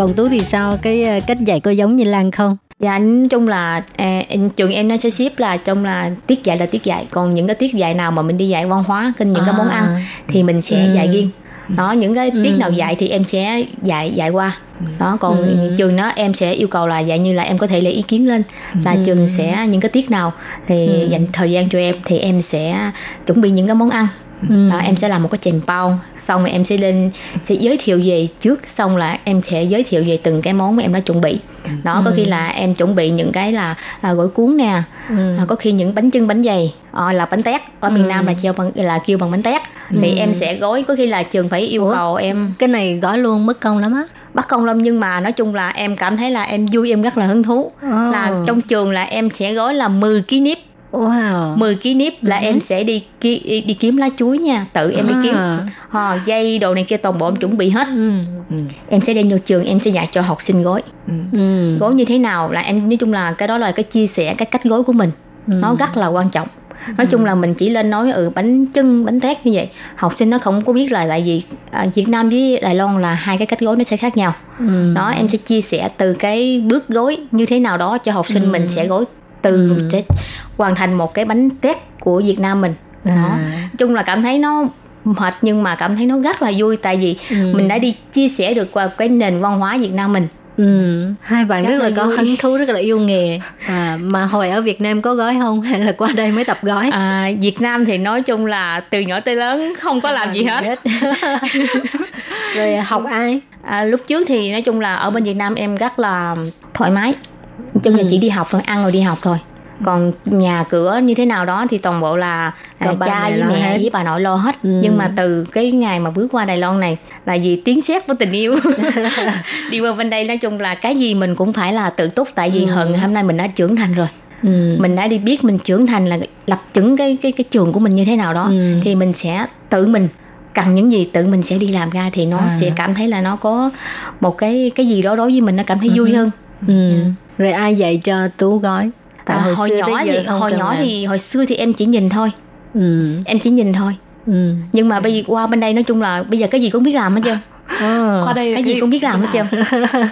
Còn Tú thì sao? Cái ờ, cách dạy có giống như Lan không? Dạ, nói chung là à, trường em nó sẽ ship là trong là tiết dạy là tiết dạy còn những cái tiết dạy nào mà mình đi dạy văn hóa kinh những à. cái món ăn thì mình sẽ ừ. dạy riêng đó những cái tiết ừ. nào dạy thì em sẽ dạy dạy qua đó còn ừ. trường nó em sẽ yêu cầu là dạy như là em có thể lấy ý kiến lên là ừ. trường sẽ những cái tiết nào thì ừ. dành thời gian cho em thì em sẽ chuẩn bị những cái món ăn ừ. đó, em sẽ làm một cái chèn bao xong rồi em sẽ lên sẽ giới thiệu về trước xong là em sẽ giới thiệu về từng cái món mà em đã chuẩn bị đó ừ. có khi là em chuẩn bị những cái là à, gỏi cuốn nè ừ. à, có khi những bánh trưng bánh dày à, là bánh tét ở miền ừ. nam là kêu bằng là kêu bằng bánh tét ừ. thì em sẽ gói có khi là trường phải yêu Ủa? cầu em cái này gói luôn mất công lắm á bắt công lắm nhưng mà nói chung là em cảm thấy là em vui em rất là hứng thú oh. là trong trường là em sẽ gói là 10 ký nếp Wow. 10 ký nếp là ừ. em sẽ đi, đi đi kiếm lá chuối nha, tự em à. đi kiếm. Hò, dây đồ này kia toàn bộ em chuẩn bị hết. Ừ. Ừ. Em sẽ đem vô trường em sẽ dạy cho học sinh gói. Ừ. ừ. Gói như thế nào là em nói chung là cái đó là cái chia sẻ cái cách gói của mình. Ừ. Nó rất là quan trọng nói chung là mình chỉ lên nói ừ bánh trưng bánh tét như vậy học sinh nó không có biết là tại vì à, Việt Nam với Đài Loan là hai cái cách gói nó sẽ khác nhau ừ. đó em sẽ chia sẻ từ cái bước gói như thế nào đó cho học sinh ừ. mình sẽ gói từ ừ. hoàn thành một cái bánh tét của Việt Nam mình. À. đó chung là cảm thấy nó mệt nhưng mà cảm thấy nó rất là vui tại vì ừ. mình đã đi chia sẻ được qua cái nền văn hóa Việt Nam mình. Ừ, hai bạn rất, rất là, là có hứng thú rất là yêu nghề. À, mà hồi ở Việt Nam có gói không? Hay là qua đây mới tập gói? À, Việt Nam thì nói chung là từ nhỏ tới lớn không có làm gì hết. rồi học ai? À, lúc trước thì nói chung là ở bên Việt Nam em rất là thoải mái chung là ừ. chỉ đi học thôi ăn rồi đi học thôi còn nhà cửa như thế nào đó thì toàn bộ là à, cha với mẹ hết. với bà nội lo hết ừ. nhưng mà từ cái ngày mà bước qua Đài Loan này là vì tiếng sét với tình yêu đi qua bên đây nói chung là cái gì mình cũng phải là tự túc tại vì ừ. hơn hôm nay mình đã trưởng thành rồi ừ. mình đã đi biết mình trưởng thành là lập chứng cái cái cái trường của mình như thế nào đó ừ. thì mình sẽ tự mình cần những gì tự mình sẽ đi làm ra thì nó à. sẽ cảm thấy là nó có một cái cái gì đó đối với mình nó cảm thấy ừ. vui hơn ừ. Yeah. Rồi ai dạy cho tú gói? Tại à, hồi, hồi nhỏ thì hồi nhỏ làm. thì hồi xưa thì em chỉ nhìn thôi. Ừ. em chỉ nhìn thôi. Ừ. nhưng mà bây giờ qua bên đây nói chung là bây giờ cái gì cũng biết làm hết trơn. À, qua đây cái gì cũng biết làm hết trơn.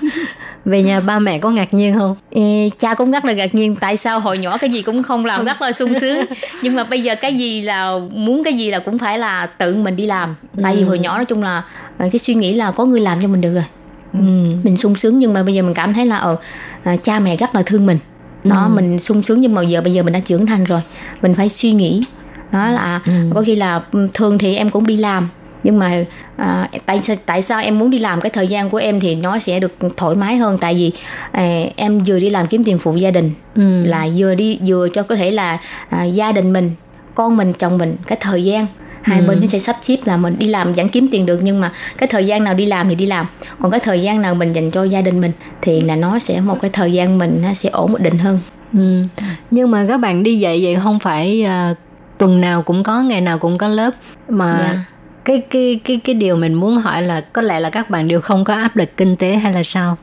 Về nhà ba mẹ có ngạc nhiên không? Ê, cha cũng rất là ngạc nhiên. Tại sao hồi nhỏ cái gì cũng không làm rất là sung sướng. Nhưng mà bây giờ cái gì là muốn cái gì là cũng phải là tự mình đi làm. Tại vì ừ. hồi nhỏ nói chung là ờ, cái suy nghĩ là có người làm cho mình được rồi ừ. mình sung sướng nhưng mà bây giờ mình cảm thấy là ờ à, cha mẹ rất là thương mình đó ừ. mình sung sướng nhưng mà giờ bây giờ mình đã trưởng thành rồi mình phải suy nghĩ đó là ừ. có khi là ừ, thường thì em cũng đi làm nhưng mà à, tại tại sao em muốn đi làm cái thời gian của em thì nó sẽ được thoải mái hơn tại vì à, em vừa đi làm kiếm tiền phụ gia đình ừ. là vừa đi vừa cho có thể là à, gia đình mình con mình chồng mình cái thời gian hai ừ. bên nó sẽ sắp xếp là mình đi làm vẫn kiếm tiền được nhưng mà cái thời gian nào đi làm thì đi làm còn cái thời gian nào mình dành cho gia đình mình thì là nó sẽ một cái thời gian mình nó sẽ ổn định hơn ừ. nhưng mà các bạn đi dạy vậy không phải uh, tuần nào cũng có ngày nào cũng có lớp mà yeah dạ. cái cái cái cái điều mình muốn hỏi là có lẽ là các bạn đều không có áp lực kinh tế hay là sao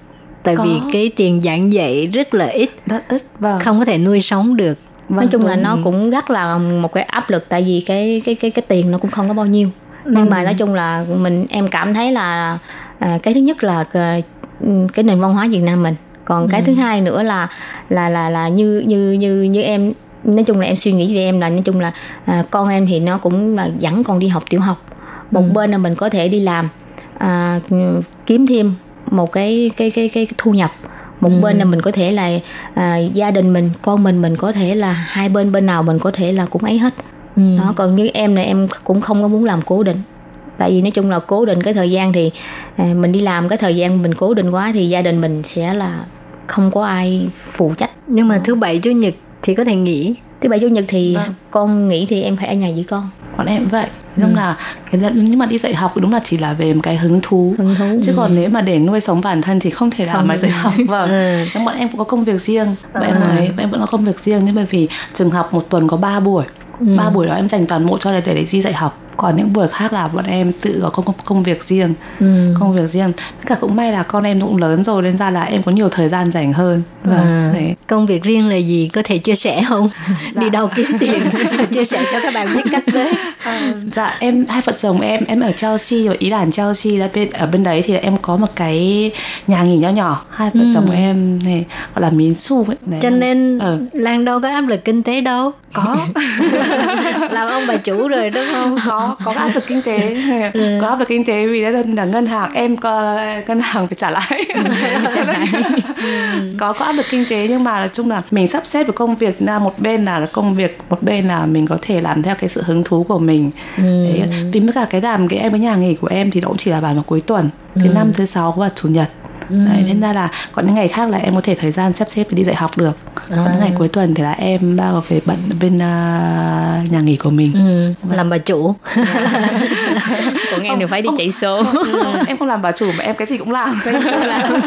tại có. vì cái tiền giảng dạy rất là ít rất ít vâng. không có thể nuôi sống được vâng, nói chung đúng. là nó cũng rất là một cái áp lực tại vì cái cái cái cái tiền nó cũng không có bao nhiêu nhưng ừ. mà nói chung là mình em cảm thấy là à, cái thứ nhất là cái, cái nền văn hóa Việt Nam mình còn ừ. cái thứ hai nữa là là là là như như như như em nói chung là em suy nghĩ về em là nói chung là à, con em thì nó cũng là dẫn con đi học tiểu học một ừ. bên là mình có thể đi làm à, kiếm thêm một cái cái cái cái, cái thu nhập một ừ. bên là mình có thể là à, gia đình mình con mình mình có thể là hai bên bên nào mình có thể là cũng ấy hết ừ. đó còn như em này em cũng không có muốn làm cố định tại vì nói chung là cố định cái thời gian thì à, mình đi làm cái thời gian mình cố định quá thì gia đình mình sẽ là không có ai phụ trách nhưng mà thứ bảy chủ nhật thì có thể nghỉ thứ bảy chủ nhật thì vâng. con nghỉ thì em phải ở nhà với con bọn em vậy giống ừ. là cái nhưng mà đi dạy học đúng là chỉ là về một cái hứng thú, hứng thú chứ ừ. còn nếu mà để nuôi sống bản thân thì không thể làm mà dạy học vâng ừ. nhưng bọn em cũng có công việc riêng bọn ừ. em ấy bọn em vẫn có công việc riêng nhưng bởi vì trường học một tuần có 3 buổi ba ừ. buổi đó em dành toàn bộ cho để để đi dạy học còn những buổi khác là bọn em tự có công công việc riêng. Ừ. công việc riêng. Tất cả cũng may là con em cũng lớn rồi nên ra là em có nhiều thời gian dành hơn. Và à, công việc riêng là gì? Có thể chia sẻ không? Dạ. đi đâu kiếm tiền? Chia sẻ cho các bạn biết cách với à, dạ em hai vợ chồng em em ở Chelsea và ý là Chelsea là bên ở bên đấy thì em có một cái nhà nghỉ nhỏ nhỏ. Hai vợ ừ. chồng em này gọi là miến su ấy đấy. cho nên ừ. Lan đâu có áp lực kinh tế đâu? Có. Làm ông bà chủ rồi đúng không? Có có áp lực kinh tế ừ. có áp lực kinh tế vì đó là ngân hàng em có ngân hàng phải trả lãi có có áp lực kinh tế nhưng mà nói chung là mình sắp xếp được công việc ra một bên là công việc một bên là mình có thể làm theo cái sự hứng thú của mình ừ. Đấy, vì với cả cái làm cái em với nhà nghỉ của em thì nó cũng chỉ là vào cuối tuần thứ ừ. năm thứ sáu và chủ nhật ừ. Đấy, nên ra là có những ngày khác là em có thể thời gian sắp xếp đi dạy học được à. những ngày cuối tuần thì là em bao về bận bên uh, nhà nghỉ của mình ừ. làm bà chủ còn em thì phải đi chạy số. Ừ, em không làm bà chủ mà em cái gì cũng làm, làm.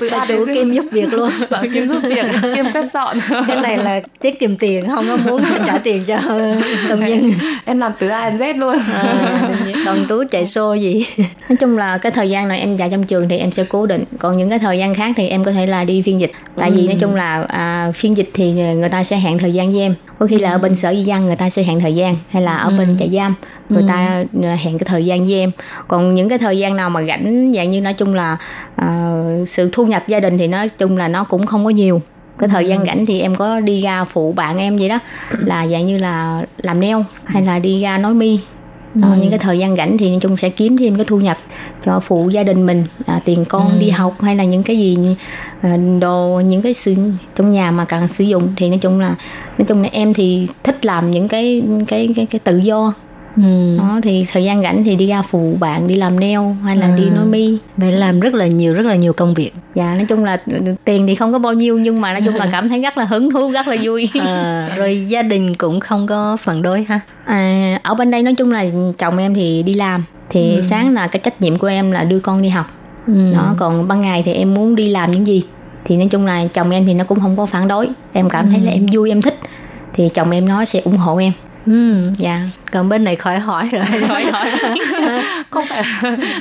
bà chủ kim giúp việc luôn. Bà kim giúp việc kim quét dọn. Cái này là tiết kiệm tiền không có muốn trả tiền cho công nhân. Em làm từ A đến Z luôn. À, còn tú chạy xô gì? Nói chung là cái thời gian này em dạy trong trường thì em sẽ cố định. Còn những cái thời gian khác thì em có thể là đi phiên dịch. Tại ừ. vì nói chung là à, phiên dịch thì người ta sẽ hẹn thời gian với em. Có khi là ở bên sở di dân người ta sẽ hẹn thời gian hay là ở ừ. bên trại giam người ừ. ta à, hẹn cái thời gian với em còn những cái thời gian nào mà rảnh dạng như nói chung là uh, sự thu nhập gia đình thì nói chung là nó cũng không có nhiều cái thời gian ừ. rảnh thì em có đi ra phụ bạn em vậy đó là dạng như là làm neo hay là đi ra nói mi đó, ừ. những cái thời gian rảnh thì nói chung sẽ kiếm thêm cái thu nhập cho phụ gia đình mình à, tiền con ừ. đi học hay là những cái gì à, đồ những cái sự trong nhà mà cần sử dụng thì nói chung là nói chung là em thì thích làm những cái cái cái, cái tự do ừ. đó thì thời gian rảnh thì đi ra phụ bạn đi làm neo hay là à. đi nói mi. Vậy làm rất là nhiều rất là nhiều công việc. Dạ nói chung là tiền thì không có bao nhiêu nhưng mà nói chung là cảm thấy rất là hứng thú rất là vui. À, rồi gia đình cũng không có phản đối ha? À, ở bên đây nói chung là chồng em thì đi làm thì ừ. sáng là cái trách nhiệm của em là đưa con đi học. Ừ. đó còn ban ngày thì em muốn đi làm những gì? Thì nói chung là chồng em thì nó cũng không có phản đối. Em cảm thấy ừ. là em vui em thích. Thì chồng em nó sẽ ủng hộ em. Ừ. Dạ còn bên này khỏi hỏi rồi khỏi hỏi không phải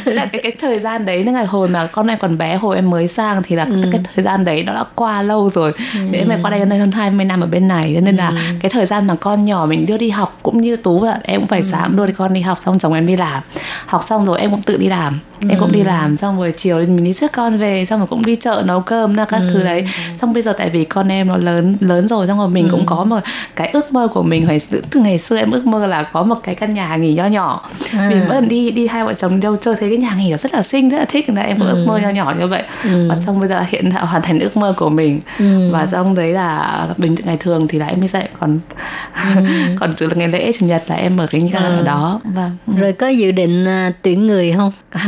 là cái cái thời gian đấy là ngày hồi mà con em còn bé hồi em mới sang thì là ừ. cái thời gian đấy nó đã qua lâu rồi ừ. em qua đây hơn 20 năm ở bên này cho nên là ừ. cái thời gian mà con nhỏ mình đưa đi học cũng như tú là em cũng phải ừ. sáng đưa đi con đi học xong chồng em đi làm học xong rồi em cũng tự đi làm ừ. em cũng đi làm xong rồi chiều mình đi rước con về xong rồi cũng đi chợ nấu cơm là các ừ. thứ đấy xong bây giờ tại vì con em nó lớn lớn rồi xong rồi mình ừ. cũng có một cái ước mơ của mình phải từ ngày xưa em ước mơ là có một cái căn nhà nghỉ nho nhỏ à. mình lần đi đi hai vợ chồng đâu chơi thấy cái nhà nghỉ nó rất là xinh rất là thích là em có ừ. ước mơ nho nhỏ như vậy ừ. và xong bây giờ hiện hoàn thành ước mơ của mình ừ. và xong đấy là bình ngày thường thì là em đi dạy còn ừ. còn trừ là ngày lễ chủ nhật là em ở cái nhà ừ. ở đó và rồi có dự định uh, tuyển người không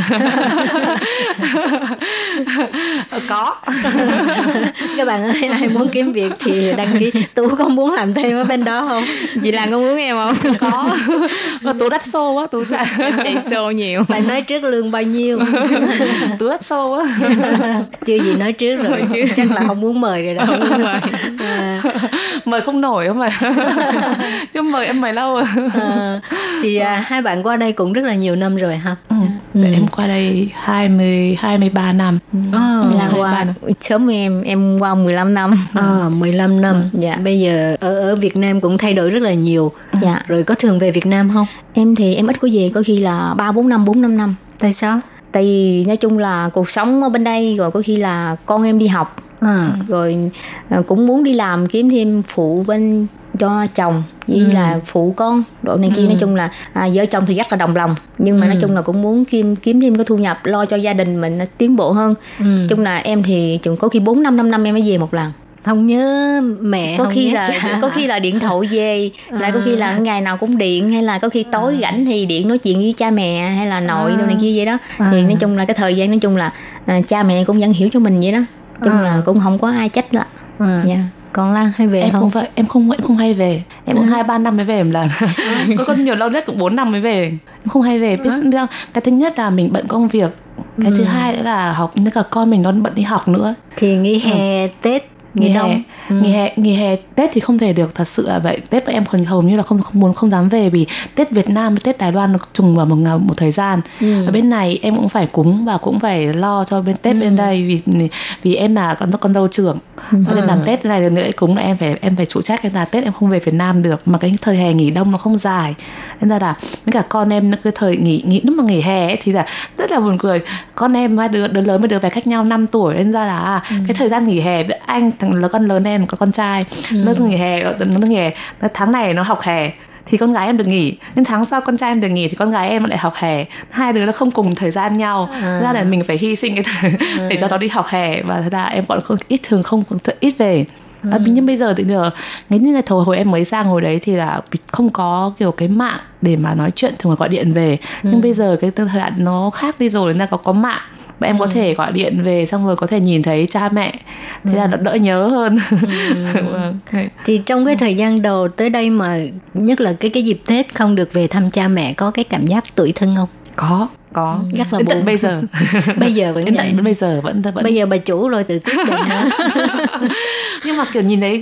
có. Các bạn ơi ai muốn kiếm việc thì đăng ký. Tú có muốn làm thêm ở bên đó không? Chị làm có muốn em không? Có. Mà tú đắt xô quá tú chạy xô nhiều. Bạn nói trước lương bao nhiêu. Tú đắt xô quá. Chưa gì nói trước rồi. Chứ chắc là không muốn mời rồi đó. À. mời không nổi không mời chứ mời em mời lâu rồi. À, thì à, hai bạn qua đây cũng rất là nhiều năm rồi ha ừ. ừ. em qua đây 20 23 năm. À, là qua sớm em em qua 15 năm. À, 15 năm. Ừ, dạ. bây giờ ở ở Việt Nam cũng thay đổi rất là nhiều. Dạ. rồi có thường về Việt Nam không? Em thì em ít có về có khi là ba bốn năm bốn năm năm. Tại sao? Tại vì nói chung là cuộc sống ở bên đây rồi có khi là con em đi học à. rồi cũng muốn đi làm kiếm thêm phụ bên cho chồng với ừ. là phụ con độ này kia ừ. nói chung là à, vợ chồng thì rất là đồng lòng nhưng mà ừ. nói chung là cũng muốn kiếm kiếm thêm cái thu nhập lo cho gia đình mình tiến bộ hơn ừ. chung là em thì chừng có khi bốn năm năm năm em mới về một lần không nhớ mẹ có không khi nhớ là cha. có khi là điện thoại về à. lại có khi là ngày nào cũng điện hay là có khi tối à. rảnh thì điện nói chuyện với cha mẹ hay là nội à. đồ này kia vậy đó à. thì nói chung là cái thời gian nói chung là à, cha mẹ cũng vẫn hiểu cho mình vậy đó chung à. là cũng không có ai trách là à. yeah còn Lan hay về em không? không phải em không em không hay về em cũng hai ba năm mới về một lần có con nhiều lâu nhất cũng 4 năm mới về em không hay về biết à. cái thứ nhất là mình bận công việc cái ừ. thứ hai nữa là học nữa cả con mình nó bận đi học nữa thì nghỉ hè ừ. tết nghỉ hè ừ. nghỉ hè nghỉ hè tết thì không thể được thật sự là vậy tết em còn hầu như là không không muốn không dám về vì tết việt nam với tết đài loan nó trùng vào một một thời gian ừ. ở bên này em cũng phải cúng và cũng phải lo cho bên tết ừ. bên đây vì vì em là con con dâu trưởng ừ. nên làm tết này nữa cúng là em phải em phải chủ trách nên là tết em không về việt nam được mà cái thời hè nghỉ đông nó không dài nên là là với cả con em cái thời nghỉ nghỉ lúc mà nghỉ hè ấy, thì là rất là buồn cười con em hai đứa đứa lớn với đứa bé cách nhau 5 tuổi nên ra là ừ. cái thời gian nghỉ hè với anh thằng lớn con lớn em có con trai ừ. nó nghỉ hè nó nghỉ hè tháng này nó học hè thì con gái em được nghỉ nhưng tháng sau con trai em được nghỉ thì con gái em lại học hè hai đứa nó không cùng thời gian nhau à. ra là mình phải hy sinh cái thời à. để cho nó đi học hè và thế là em còn không ít thường không ít về Ừ. À, nhưng bây giờ thì giờ ngay như ngày thời hồi em mới sang hồi đấy thì là không có kiểu cái mạng để mà nói chuyện thường là gọi điện về ừ. nhưng bây giờ cái thời đoạn nó khác đi rồi nên là có có mạng và em ừ. có thể gọi điện về xong rồi có thể nhìn thấy cha mẹ thế ừ. là nó đỡ nhớ hơn ừ. vâng. thì trong cái thời gian đầu tới đây mà nhất là cái cái dịp tết không được về thăm cha mẹ có cái cảm giác tuổi thân không có có. Ừ, rất là đến buồn. tận bây giờ. Bây giờ vẫn đến tận bây giờ vẫn vẫn bây giờ bà chủ rồi tự quyết định nhưng mà kiểu nhìn thấy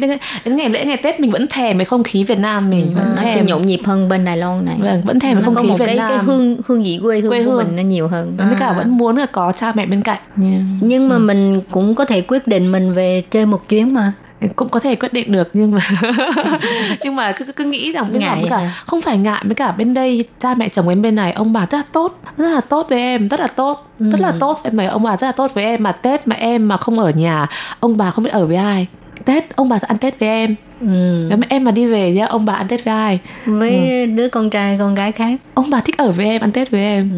đến ngày lễ ngày tết mình vẫn thèm cái không khí việt nam mình ừ, vẫn thèm. nhộn nhịp hơn bên đài loan này. Vâng vẫn thèm cái không khí việt cái, nam. cái hương hương vị quê hương, quê của hương. mình nó nhiều hơn. Với cả vẫn muốn là có cha mẹ bên cạnh. Yeah. nhưng mà ừ. mình cũng có thể quyết định mình về chơi một chuyến mà cũng có thể quyết định được nhưng mà nhưng mà cứ cứ nghĩ rằng bên ngại cả không phải ngại với cả bên đây cha mẹ chồng em bên này ông bà rất là tốt rất là tốt với em rất là tốt ừ. rất là tốt em mày ông bà rất là tốt với em mà tết mà em mà không ở nhà ông bà không biết ở với ai. Tết ông bà ăn tết với em ừ. Nếu mà em mà đi về nhá ông bà ăn tết với ai? Với ừ. đứa con trai con gái khác. Ông bà thích ở với em ăn tết với em.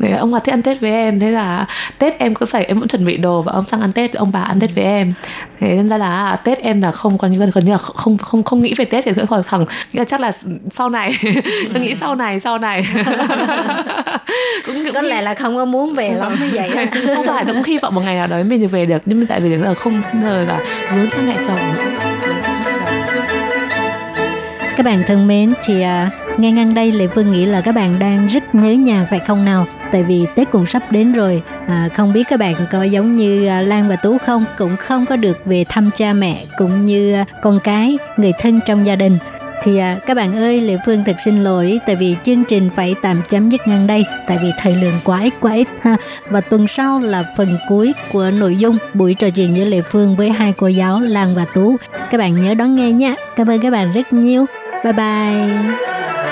Ừ. ông bà thích ăn tết với em thế là tết em cũng phải em cũng chuẩn bị đồ và ông sang ăn tết ông bà ăn tết với em. Thế nên ra là tết em là không còn gần gần như là không không không nghĩ về tết thì sẽ còn thằng nghĩ là chắc là sau này. Tôi nghĩ sau này sau này. Cũng, có lẽ là không có muốn về lắm như vậy không phải cũng hy vọng một ngày nào đó mình về được nhưng mà tại vì là không giờ là muốn cha mẹ chồng các bạn thân mến thì à, ngay ngang đây Lệ Phương nghĩ là các bạn đang rất nhớ nhà phải không nào? Tại vì Tết cũng sắp đến rồi, à, không biết các bạn có giống như à, Lan và Tú không? Cũng không có được về thăm cha mẹ cũng như à, con cái, người thân trong gia đình thì à, các bạn ơi liệu phương thật xin lỗi tại vì chương trình phải tạm chấm dứt ngang đây tại vì thời lượng quá ít quá ít ha. Và tuần sau là phần cuối của nội dung buổi trò chuyện giữa lệ phương với hai cô giáo lan và tú. Các bạn nhớ đón nghe nha. Cảm ơn các bạn rất nhiều. Bye bye.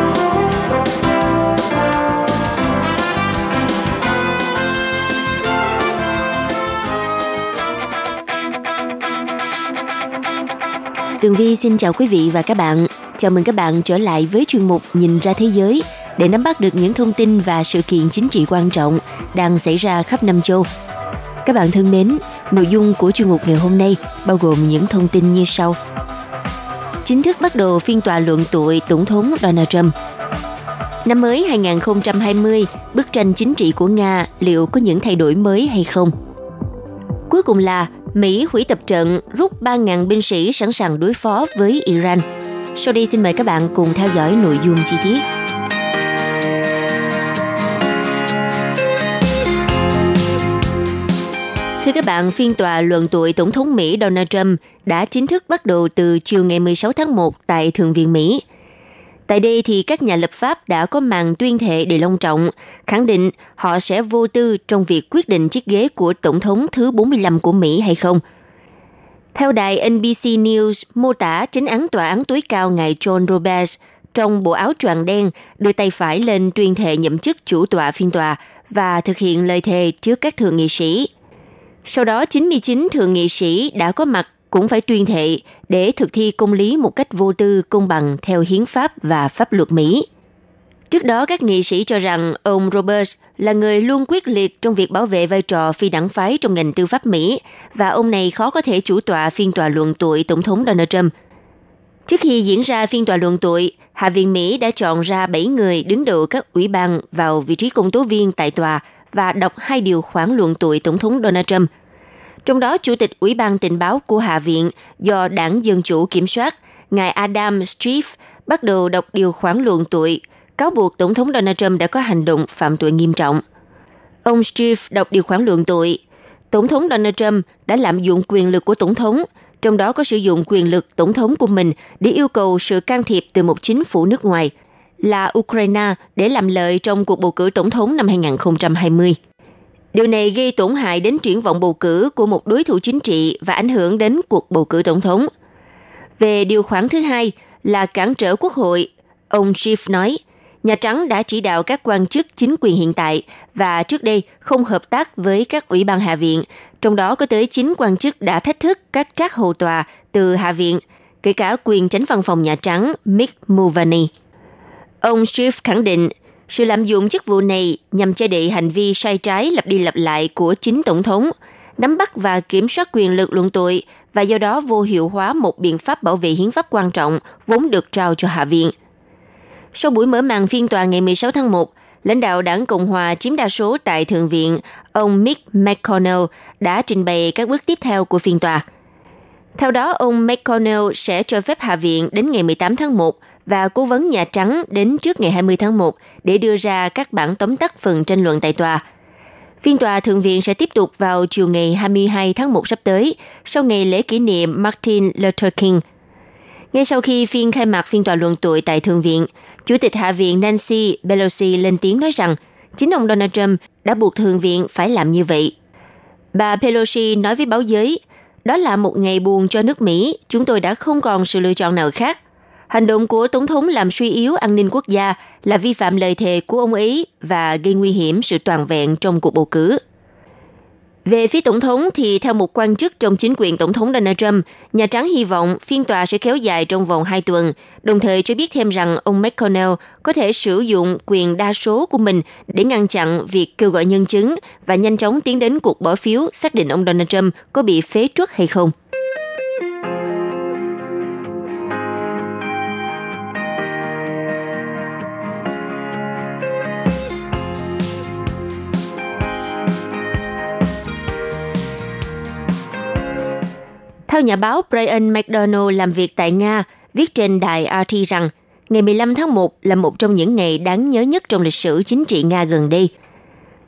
Tường Vi xin chào quý vị và các bạn. Chào mừng các bạn trở lại với chuyên mục Nhìn ra thế giới để nắm bắt được những thông tin và sự kiện chính trị quan trọng đang xảy ra khắp năm châu. Các bạn thân mến, nội dung của chuyên mục ngày hôm nay bao gồm những thông tin như sau. Chính thức bắt đầu phiên tòa luận tội Tổng thống Donald Trump. Năm mới 2020, bức tranh chính trị của Nga liệu có những thay đổi mới hay không? Cuối cùng là Mỹ hủy tập trận rút 3.000 binh sĩ sẵn sàng đối phó với Iran. Sau đây xin mời các bạn cùng theo dõi nội dung chi tiết. Thưa các bạn, phiên tòa luận tội Tổng thống Mỹ Donald Trump đã chính thức bắt đầu từ chiều ngày 16 tháng 1 tại Thượng viện Mỹ. Tại đây thì các nhà lập pháp đã có màn tuyên thệ đầy long trọng, khẳng định họ sẽ vô tư trong việc quyết định chiếc ghế của Tổng thống thứ 45 của Mỹ hay không. Theo đài NBC News mô tả chính án tòa án tối cao ngài John Roberts trong bộ áo choàng đen đưa tay phải lên tuyên thệ nhậm chức chủ tọa phiên tòa và thực hiện lời thề trước các thượng nghị sĩ. Sau đó 99 thượng nghị sĩ đã có mặt cũng phải tuyên thệ để thực thi công lý một cách vô tư, công bằng theo hiến pháp và pháp luật Mỹ. Trước đó, các nghị sĩ cho rằng ông Roberts là người luôn quyết liệt trong việc bảo vệ vai trò phi đảng phái trong ngành tư pháp Mỹ và ông này khó có thể chủ tọa phiên tòa luận tội Tổng thống Donald Trump. Trước khi diễn ra phiên tòa luận tội, Hạ viện Mỹ đã chọn ra 7 người đứng đầu các ủy ban vào vị trí công tố viên tại tòa và đọc hai điều khoản luận tội Tổng thống Donald Trump – trong đó, Chủ tịch Ủy ban tình báo của Hạ viện do đảng Dân Chủ kiểm soát, ngài Adam Schiff bắt đầu đọc điều khoản luận tội, cáo buộc Tổng thống Donald Trump đã có hành động phạm tội nghiêm trọng. Ông Schiff đọc điều khoản luận tội, Tổng thống Donald Trump đã lạm dụng quyền lực của Tổng thống, trong đó có sử dụng quyền lực Tổng thống của mình để yêu cầu sự can thiệp từ một chính phủ nước ngoài là Ukraine để làm lợi trong cuộc bầu cử Tổng thống năm 2020. Điều này gây tổn hại đến triển vọng bầu cử của một đối thủ chính trị và ảnh hưởng đến cuộc bầu cử tổng thống. Về điều khoản thứ hai là cản trở quốc hội, ông Schiff nói, Nhà Trắng đã chỉ đạo các quan chức chính quyền hiện tại và trước đây không hợp tác với các ủy ban Hạ viện, trong đó có tới 9 quan chức đã thách thức các trác hầu tòa từ Hạ viện, kể cả quyền tránh văn phòng Nhà Trắng Mick Mulvaney. Ông Schiff khẳng định sự lạm dụng chức vụ này nhằm che đậy hành vi sai trái lặp đi lặp lại của chính tổng thống, nắm bắt và kiểm soát quyền lực luận tội và do đó vô hiệu hóa một biện pháp bảo vệ hiến pháp quan trọng vốn được trao cho Hạ viện. Sau buổi mở màn phiên tòa ngày 16 tháng 1, lãnh đạo đảng Cộng hòa chiếm đa số tại Thượng viện, ông Mick McConnell đã trình bày các bước tiếp theo của phiên tòa. Theo đó, ông McConnell sẽ cho phép Hạ viện đến ngày 18 tháng 1 và cố vấn Nhà Trắng đến trước ngày 20 tháng 1 để đưa ra các bản tóm tắt phần tranh luận tại tòa. Phiên tòa Thượng viện sẽ tiếp tục vào chiều ngày 22 tháng 1 sắp tới, sau ngày lễ kỷ niệm Martin Luther King. Ngay sau khi phiên khai mạc phiên tòa luận tội tại Thượng viện, Chủ tịch Hạ viện Nancy Pelosi lên tiếng nói rằng chính ông Donald Trump đã buộc Thượng viện phải làm như vậy. Bà Pelosi nói với báo giới, đó là một ngày buồn cho nước Mỹ, chúng tôi đã không còn sự lựa chọn nào khác. Hành động của Tổng thống làm suy yếu an ninh quốc gia là vi phạm lời thề của ông ấy và gây nguy hiểm sự toàn vẹn trong cuộc bầu cử. Về phía Tổng thống thì theo một quan chức trong chính quyền Tổng thống Donald Trump, Nhà Trắng hy vọng phiên tòa sẽ kéo dài trong vòng 2 tuần, đồng thời cho biết thêm rằng ông McConnell có thể sử dụng quyền đa số của mình để ngăn chặn việc kêu gọi nhân chứng và nhanh chóng tiến đến cuộc bỏ phiếu xác định ông Donald Trump có bị phế truất hay không. Theo nhà báo Brian McDonald làm việc tại Nga, viết trên đài RT rằng ngày 15 tháng 1 là một trong những ngày đáng nhớ nhất trong lịch sử chính trị Nga gần đây.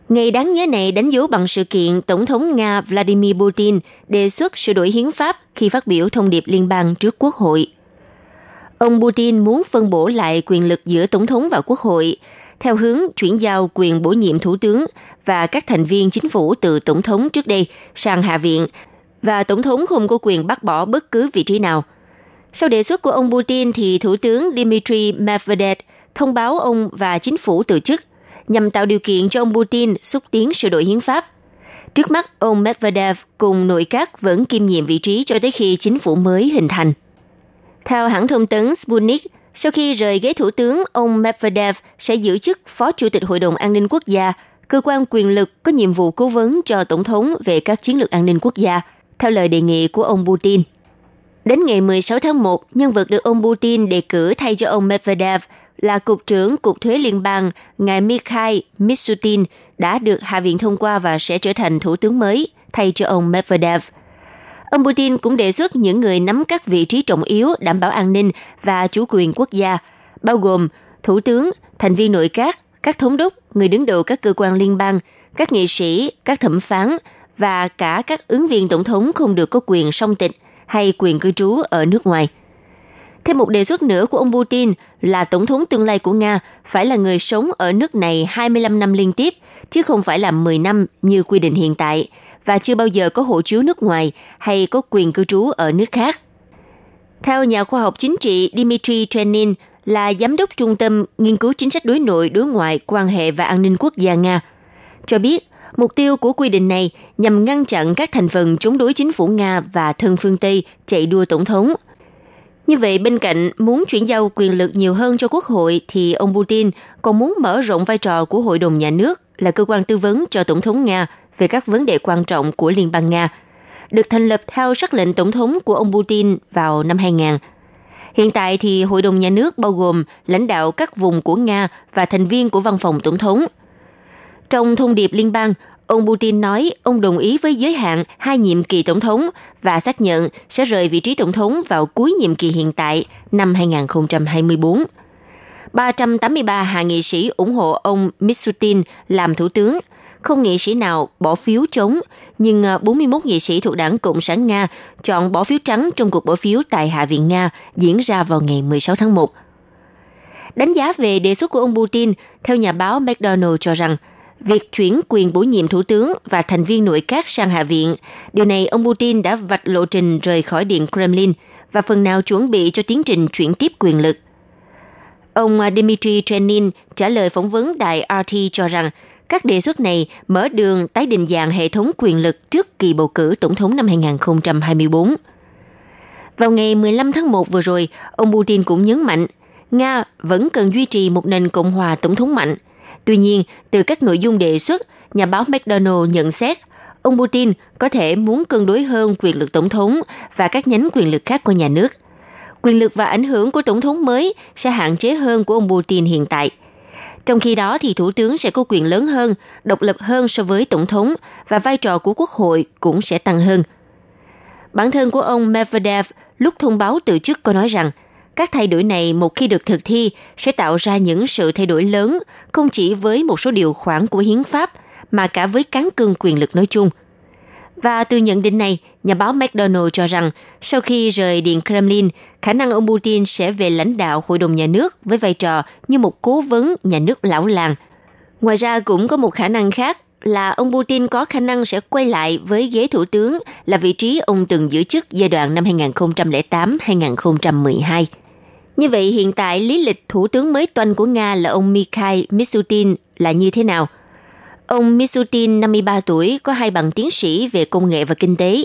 Ngày đáng nhớ này đánh dấu bằng sự kiện Tổng thống Nga Vladimir Putin đề xuất sửa đổi hiến pháp khi phát biểu thông điệp liên bang trước Quốc hội. Ông Putin muốn phân bổ lại quyền lực giữa Tổng thống và Quốc hội, theo hướng chuyển giao quyền bổ nhiệm thủ tướng và các thành viên chính phủ từ Tổng thống trước đây sang Hạ viện, và Tổng thống không có quyền bắt bỏ bất cứ vị trí nào. Sau đề xuất của ông Putin thì Thủ tướng Dmitry Medvedev thông báo ông và chính phủ từ chức nhằm tạo điều kiện cho ông Putin xúc tiến sửa đổi hiến pháp. Trước mắt, ông Medvedev cùng nội các vẫn kiêm nhiệm vị trí cho tới khi chính phủ mới hình thành. Theo hãng thông tấn Sputnik, sau khi rời ghế thủ tướng, ông Medvedev sẽ giữ chức Phó Chủ tịch Hội đồng An ninh Quốc gia, cơ quan quyền lực có nhiệm vụ cố vấn cho Tổng thống về các chiến lược an ninh quốc gia, theo lời đề nghị của ông Putin. Đến ngày 16 tháng 1, nhân vật được ông Putin đề cử thay cho ông Medvedev là Cục trưởng Cục Thuế Liên bang, ngài Mikhail Mishutin, đã được Hạ viện thông qua và sẽ trở thành thủ tướng mới thay cho ông Medvedev. Ông Putin cũng đề xuất những người nắm các vị trí trọng yếu đảm bảo an ninh và chủ quyền quốc gia, bao gồm thủ tướng, thành viên nội các, các thống đốc, người đứng đầu các cơ quan liên bang, các nghị sĩ, các thẩm phán và cả các ứng viên tổng thống không được có quyền song tịch hay quyền cư trú ở nước ngoài. Thêm một đề xuất nữa của ông Putin là tổng thống tương lai của Nga phải là người sống ở nước này 25 năm liên tiếp, chứ không phải là 10 năm như quy định hiện tại, và chưa bao giờ có hộ chiếu nước ngoài hay có quyền cư trú ở nước khác. Theo nhà khoa học chính trị Dmitry Trenin là giám đốc trung tâm nghiên cứu chính sách đối nội, đối ngoại, quan hệ và an ninh quốc gia Nga, cho biết mục tiêu của quy định này nhằm ngăn chặn các thành phần chống đối chính phủ Nga và thân phương Tây chạy đua tổng thống. Như vậy, bên cạnh muốn chuyển giao quyền lực nhiều hơn cho Quốc hội, thì ông Putin còn muốn mở rộng vai trò của Hội đồng Nhà nước là cơ quan tư vấn cho Tổng thống Nga về các vấn đề quan trọng của Liên bang Nga, được thành lập theo sắc lệnh Tổng thống của ông Putin vào năm 2000. Hiện tại thì Hội đồng Nhà nước bao gồm lãnh đạo các vùng của Nga và thành viên của Văn phòng Tổng thống. Trong thông điệp liên bang, ông Putin nói ông đồng ý với giới hạn hai nhiệm kỳ tổng thống và xác nhận sẽ rời vị trí tổng thống vào cuối nhiệm kỳ hiện tại năm 2024. 383 hạ nghị sĩ ủng hộ ông Mitsutin làm thủ tướng, không nghị sĩ nào bỏ phiếu chống, nhưng à, 41 nghị sĩ thuộc đảng Cộng sản Nga chọn bỏ phiếu trắng trong cuộc bỏ phiếu tại Hạ viện Nga diễn ra vào ngày 16 tháng 1. Đánh giá về đề xuất của ông Putin, theo nhà báo McDonald cho rằng, việc chuyển quyền bổ nhiệm thủ tướng và thành viên nội các sang Hạ viện, điều này ông Putin đã vạch lộ trình rời khỏi Điện Kremlin và phần nào chuẩn bị cho tiến trình chuyển tiếp quyền lực. Ông Dmitry Trenin trả lời phỏng vấn đài RT cho rằng các đề xuất này mở đường tái định dạng hệ thống quyền lực trước kỳ bầu cử tổng thống năm 2024. Vào ngày 15 tháng 1 vừa rồi, ông Putin cũng nhấn mạnh Nga vẫn cần duy trì một nền Cộng hòa tổng thống mạnh. Tuy nhiên, từ các nội dung đề xuất, nhà báo McDonald nhận xét ông Putin có thể muốn cân đối hơn quyền lực tổng thống và các nhánh quyền lực khác của nhà nước. Quyền lực và ảnh hưởng của tổng thống mới sẽ hạn chế hơn của ông Putin hiện tại – trong khi đó thì thủ tướng sẽ có quyền lớn hơn, độc lập hơn so với tổng thống và vai trò của quốc hội cũng sẽ tăng hơn. Bản thân của ông Medvedev lúc thông báo từ chức có nói rằng các thay đổi này một khi được thực thi sẽ tạo ra những sự thay đổi lớn không chỉ với một số điều khoản của hiến pháp mà cả với cán cân quyền lực nói chung – và từ nhận định này, nhà báo McDonald cho rằng sau khi rời Điện Kremlin, khả năng ông Putin sẽ về lãnh đạo Hội đồng Nhà nước với vai trò như một cố vấn nhà nước lão làng. Ngoài ra cũng có một khả năng khác là ông Putin có khả năng sẽ quay lại với ghế thủ tướng là vị trí ông từng giữ chức giai đoạn năm 2008-2012. Như vậy hiện tại lý lịch thủ tướng mới toanh của Nga là ông Mikhail Mishutin là như thế nào – Ông Misutin, 53 tuổi, có hai bằng tiến sĩ về công nghệ và kinh tế.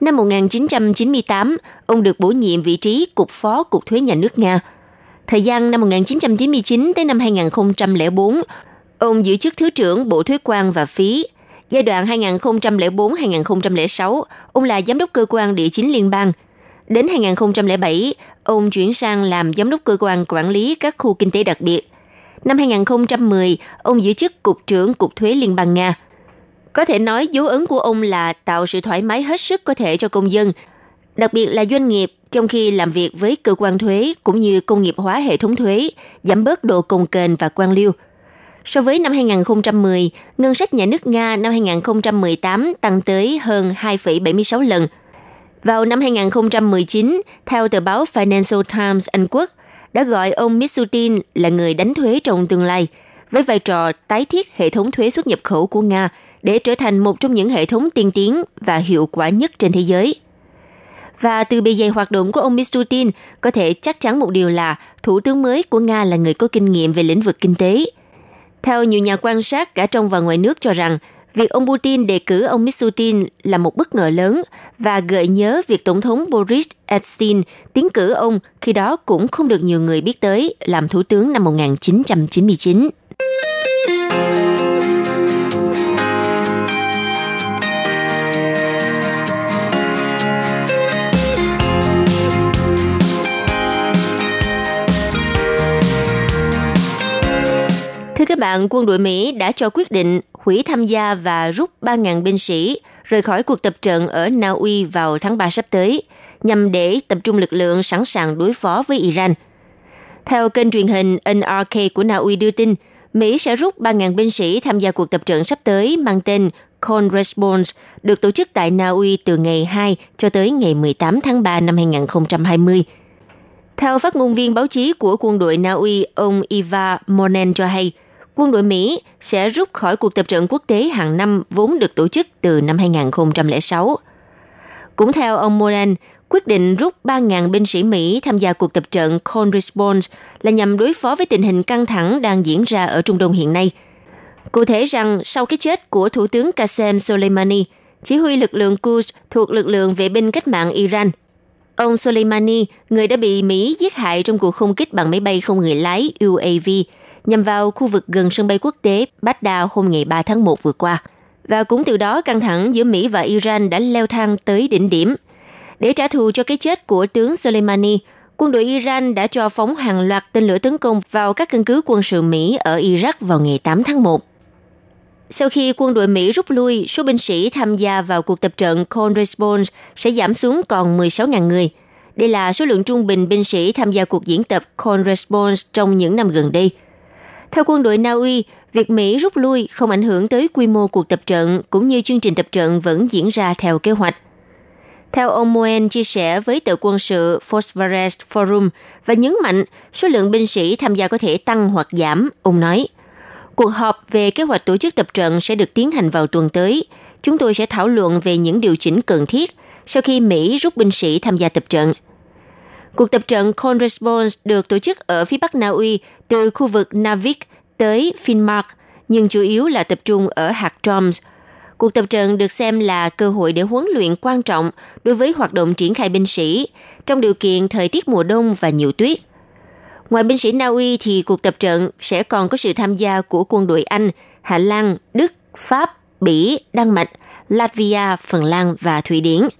Năm 1998, ông được bổ nhiệm vị trí Cục Phó Cục Thuế Nhà nước Nga. Thời gian năm 1999 tới năm 2004, ông giữ chức Thứ trưởng Bộ Thuế quan và Phí. Giai đoạn 2004-2006, ông là Giám đốc Cơ quan Địa chính Liên bang. Đến 2007, ông chuyển sang làm Giám đốc Cơ quan Quản lý các khu kinh tế đặc biệt – Năm 2010, ông giữ chức Cục trưởng Cục Thuế Liên bang Nga. Có thể nói dấu ấn của ông là tạo sự thoải mái hết sức có thể cho công dân, đặc biệt là doanh nghiệp trong khi làm việc với cơ quan thuế cũng như công nghiệp hóa hệ thống thuế, giảm bớt độ cồng kềnh và quan liêu. So với năm 2010, ngân sách nhà nước Nga năm 2018 tăng tới hơn 2,76 lần. Vào năm 2019, theo tờ báo Financial Times Anh Quốc, đã gọi ông Misutin là người đánh thuế trong tương lai, với vai trò tái thiết hệ thống thuế xuất nhập khẩu của Nga để trở thành một trong những hệ thống tiên tiến và hiệu quả nhất trên thế giới. Và từ bề dày hoạt động của ông Misutin, có thể chắc chắn một điều là thủ tướng mới của Nga là người có kinh nghiệm về lĩnh vực kinh tế. Theo nhiều nhà quan sát cả trong và ngoài nước cho rằng, việc ông Putin đề cử ông Misutin là một bất ngờ lớn và gợi nhớ việc Tổng thống Boris Yeltsin tiến cử ông khi đó cũng không được nhiều người biết tới làm thủ tướng năm 1999. Bạn, quân đội Mỹ đã cho quyết định hủy tham gia và rút 3.000 binh sĩ rời khỏi cuộc tập trận ở Na Uy vào tháng 3 sắp tới, nhằm để tập trung lực lượng sẵn sàng đối phó với Iran. Theo kênh truyền hình NRK của Na Uy đưa tin, Mỹ sẽ rút 3.000 binh sĩ tham gia cuộc tập trận sắp tới mang tên Cold Response, được tổ chức tại Na Uy từ ngày 2 cho tới ngày 18 tháng 3 năm 2020. Theo phát ngôn viên báo chí của quân đội Na Uy, ông Iva Monen cho hay, quân đội Mỹ sẽ rút khỏi cuộc tập trận quốc tế hàng năm vốn được tổ chức từ năm 2006. Cũng theo ông Moran, quyết định rút 3.000 binh sĩ Mỹ tham gia cuộc tập trận Cold Response là nhằm đối phó với tình hình căng thẳng đang diễn ra ở Trung Đông hiện nay. Cụ thể rằng, sau cái chết của Thủ tướng Qasem Soleimani, chỉ huy lực lượng Quds thuộc lực lượng vệ binh cách mạng Iran, ông Soleimani, người đã bị Mỹ giết hại trong cuộc không kích bằng máy bay không người lái UAV, nhằm vào khu vực gần sân bay quốc tế Baghdad hôm ngày 3 tháng 1 vừa qua. Và cũng từ đó căng thẳng giữa Mỹ và Iran đã leo thang tới đỉnh điểm. Để trả thù cho cái chết của tướng Soleimani, quân đội Iran đã cho phóng hàng loạt tên lửa tấn công vào các căn cứ quân sự Mỹ ở Iraq vào ngày 8 tháng 1. Sau khi quân đội Mỹ rút lui, số binh sĩ tham gia vào cuộc tập trận Cold Response sẽ giảm xuống còn 16.000 người. Đây là số lượng trung bình binh sĩ tham gia cuộc diễn tập Cold Response trong những năm gần đây – theo quân đội Na Uy, việc Mỹ rút lui không ảnh hưởng tới quy mô cuộc tập trận cũng như chương trình tập trận vẫn diễn ra theo kế hoạch. Theo ông Moen chia sẻ với tờ quân sự Phosphorus Forum và nhấn mạnh số lượng binh sĩ tham gia có thể tăng hoặc giảm, ông nói. Cuộc họp về kế hoạch tổ chức tập trận sẽ được tiến hành vào tuần tới. Chúng tôi sẽ thảo luận về những điều chỉnh cần thiết sau khi Mỹ rút binh sĩ tham gia tập trận – Cuộc tập trận Cold Response được tổ chức ở phía bắc Na Uy từ khu vực Navik tới Finnmark, nhưng chủ yếu là tập trung ở hạt Troms. Cuộc tập trận được xem là cơ hội để huấn luyện quan trọng đối với hoạt động triển khai binh sĩ trong điều kiện thời tiết mùa đông và nhiều tuyết. Ngoài binh sĩ Na Uy thì cuộc tập trận sẽ còn có sự tham gia của quân đội Anh, Hà Lan, Đức, Pháp, Bỉ, Đan Mạch, Latvia, Phần Lan và Thụy Điển –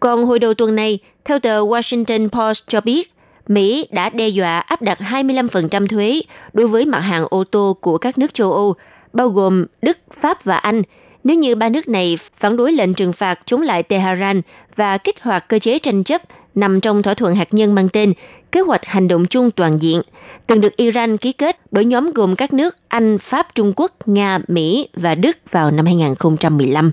còn hồi đầu tuần này, theo tờ Washington Post cho biết, Mỹ đã đe dọa áp đặt 25% thuế đối với mặt hàng ô tô của các nước châu Âu, bao gồm Đức, Pháp và Anh, nếu như ba nước này phản đối lệnh trừng phạt chống lại Tehran và kích hoạt cơ chế tranh chấp nằm trong thỏa thuận hạt nhân mang tên Kế hoạch hành động chung toàn diện, từng được Iran ký kết bởi nhóm gồm các nước Anh, Pháp, Trung Quốc, Nga, Mỹ và Đức vào năm 2015.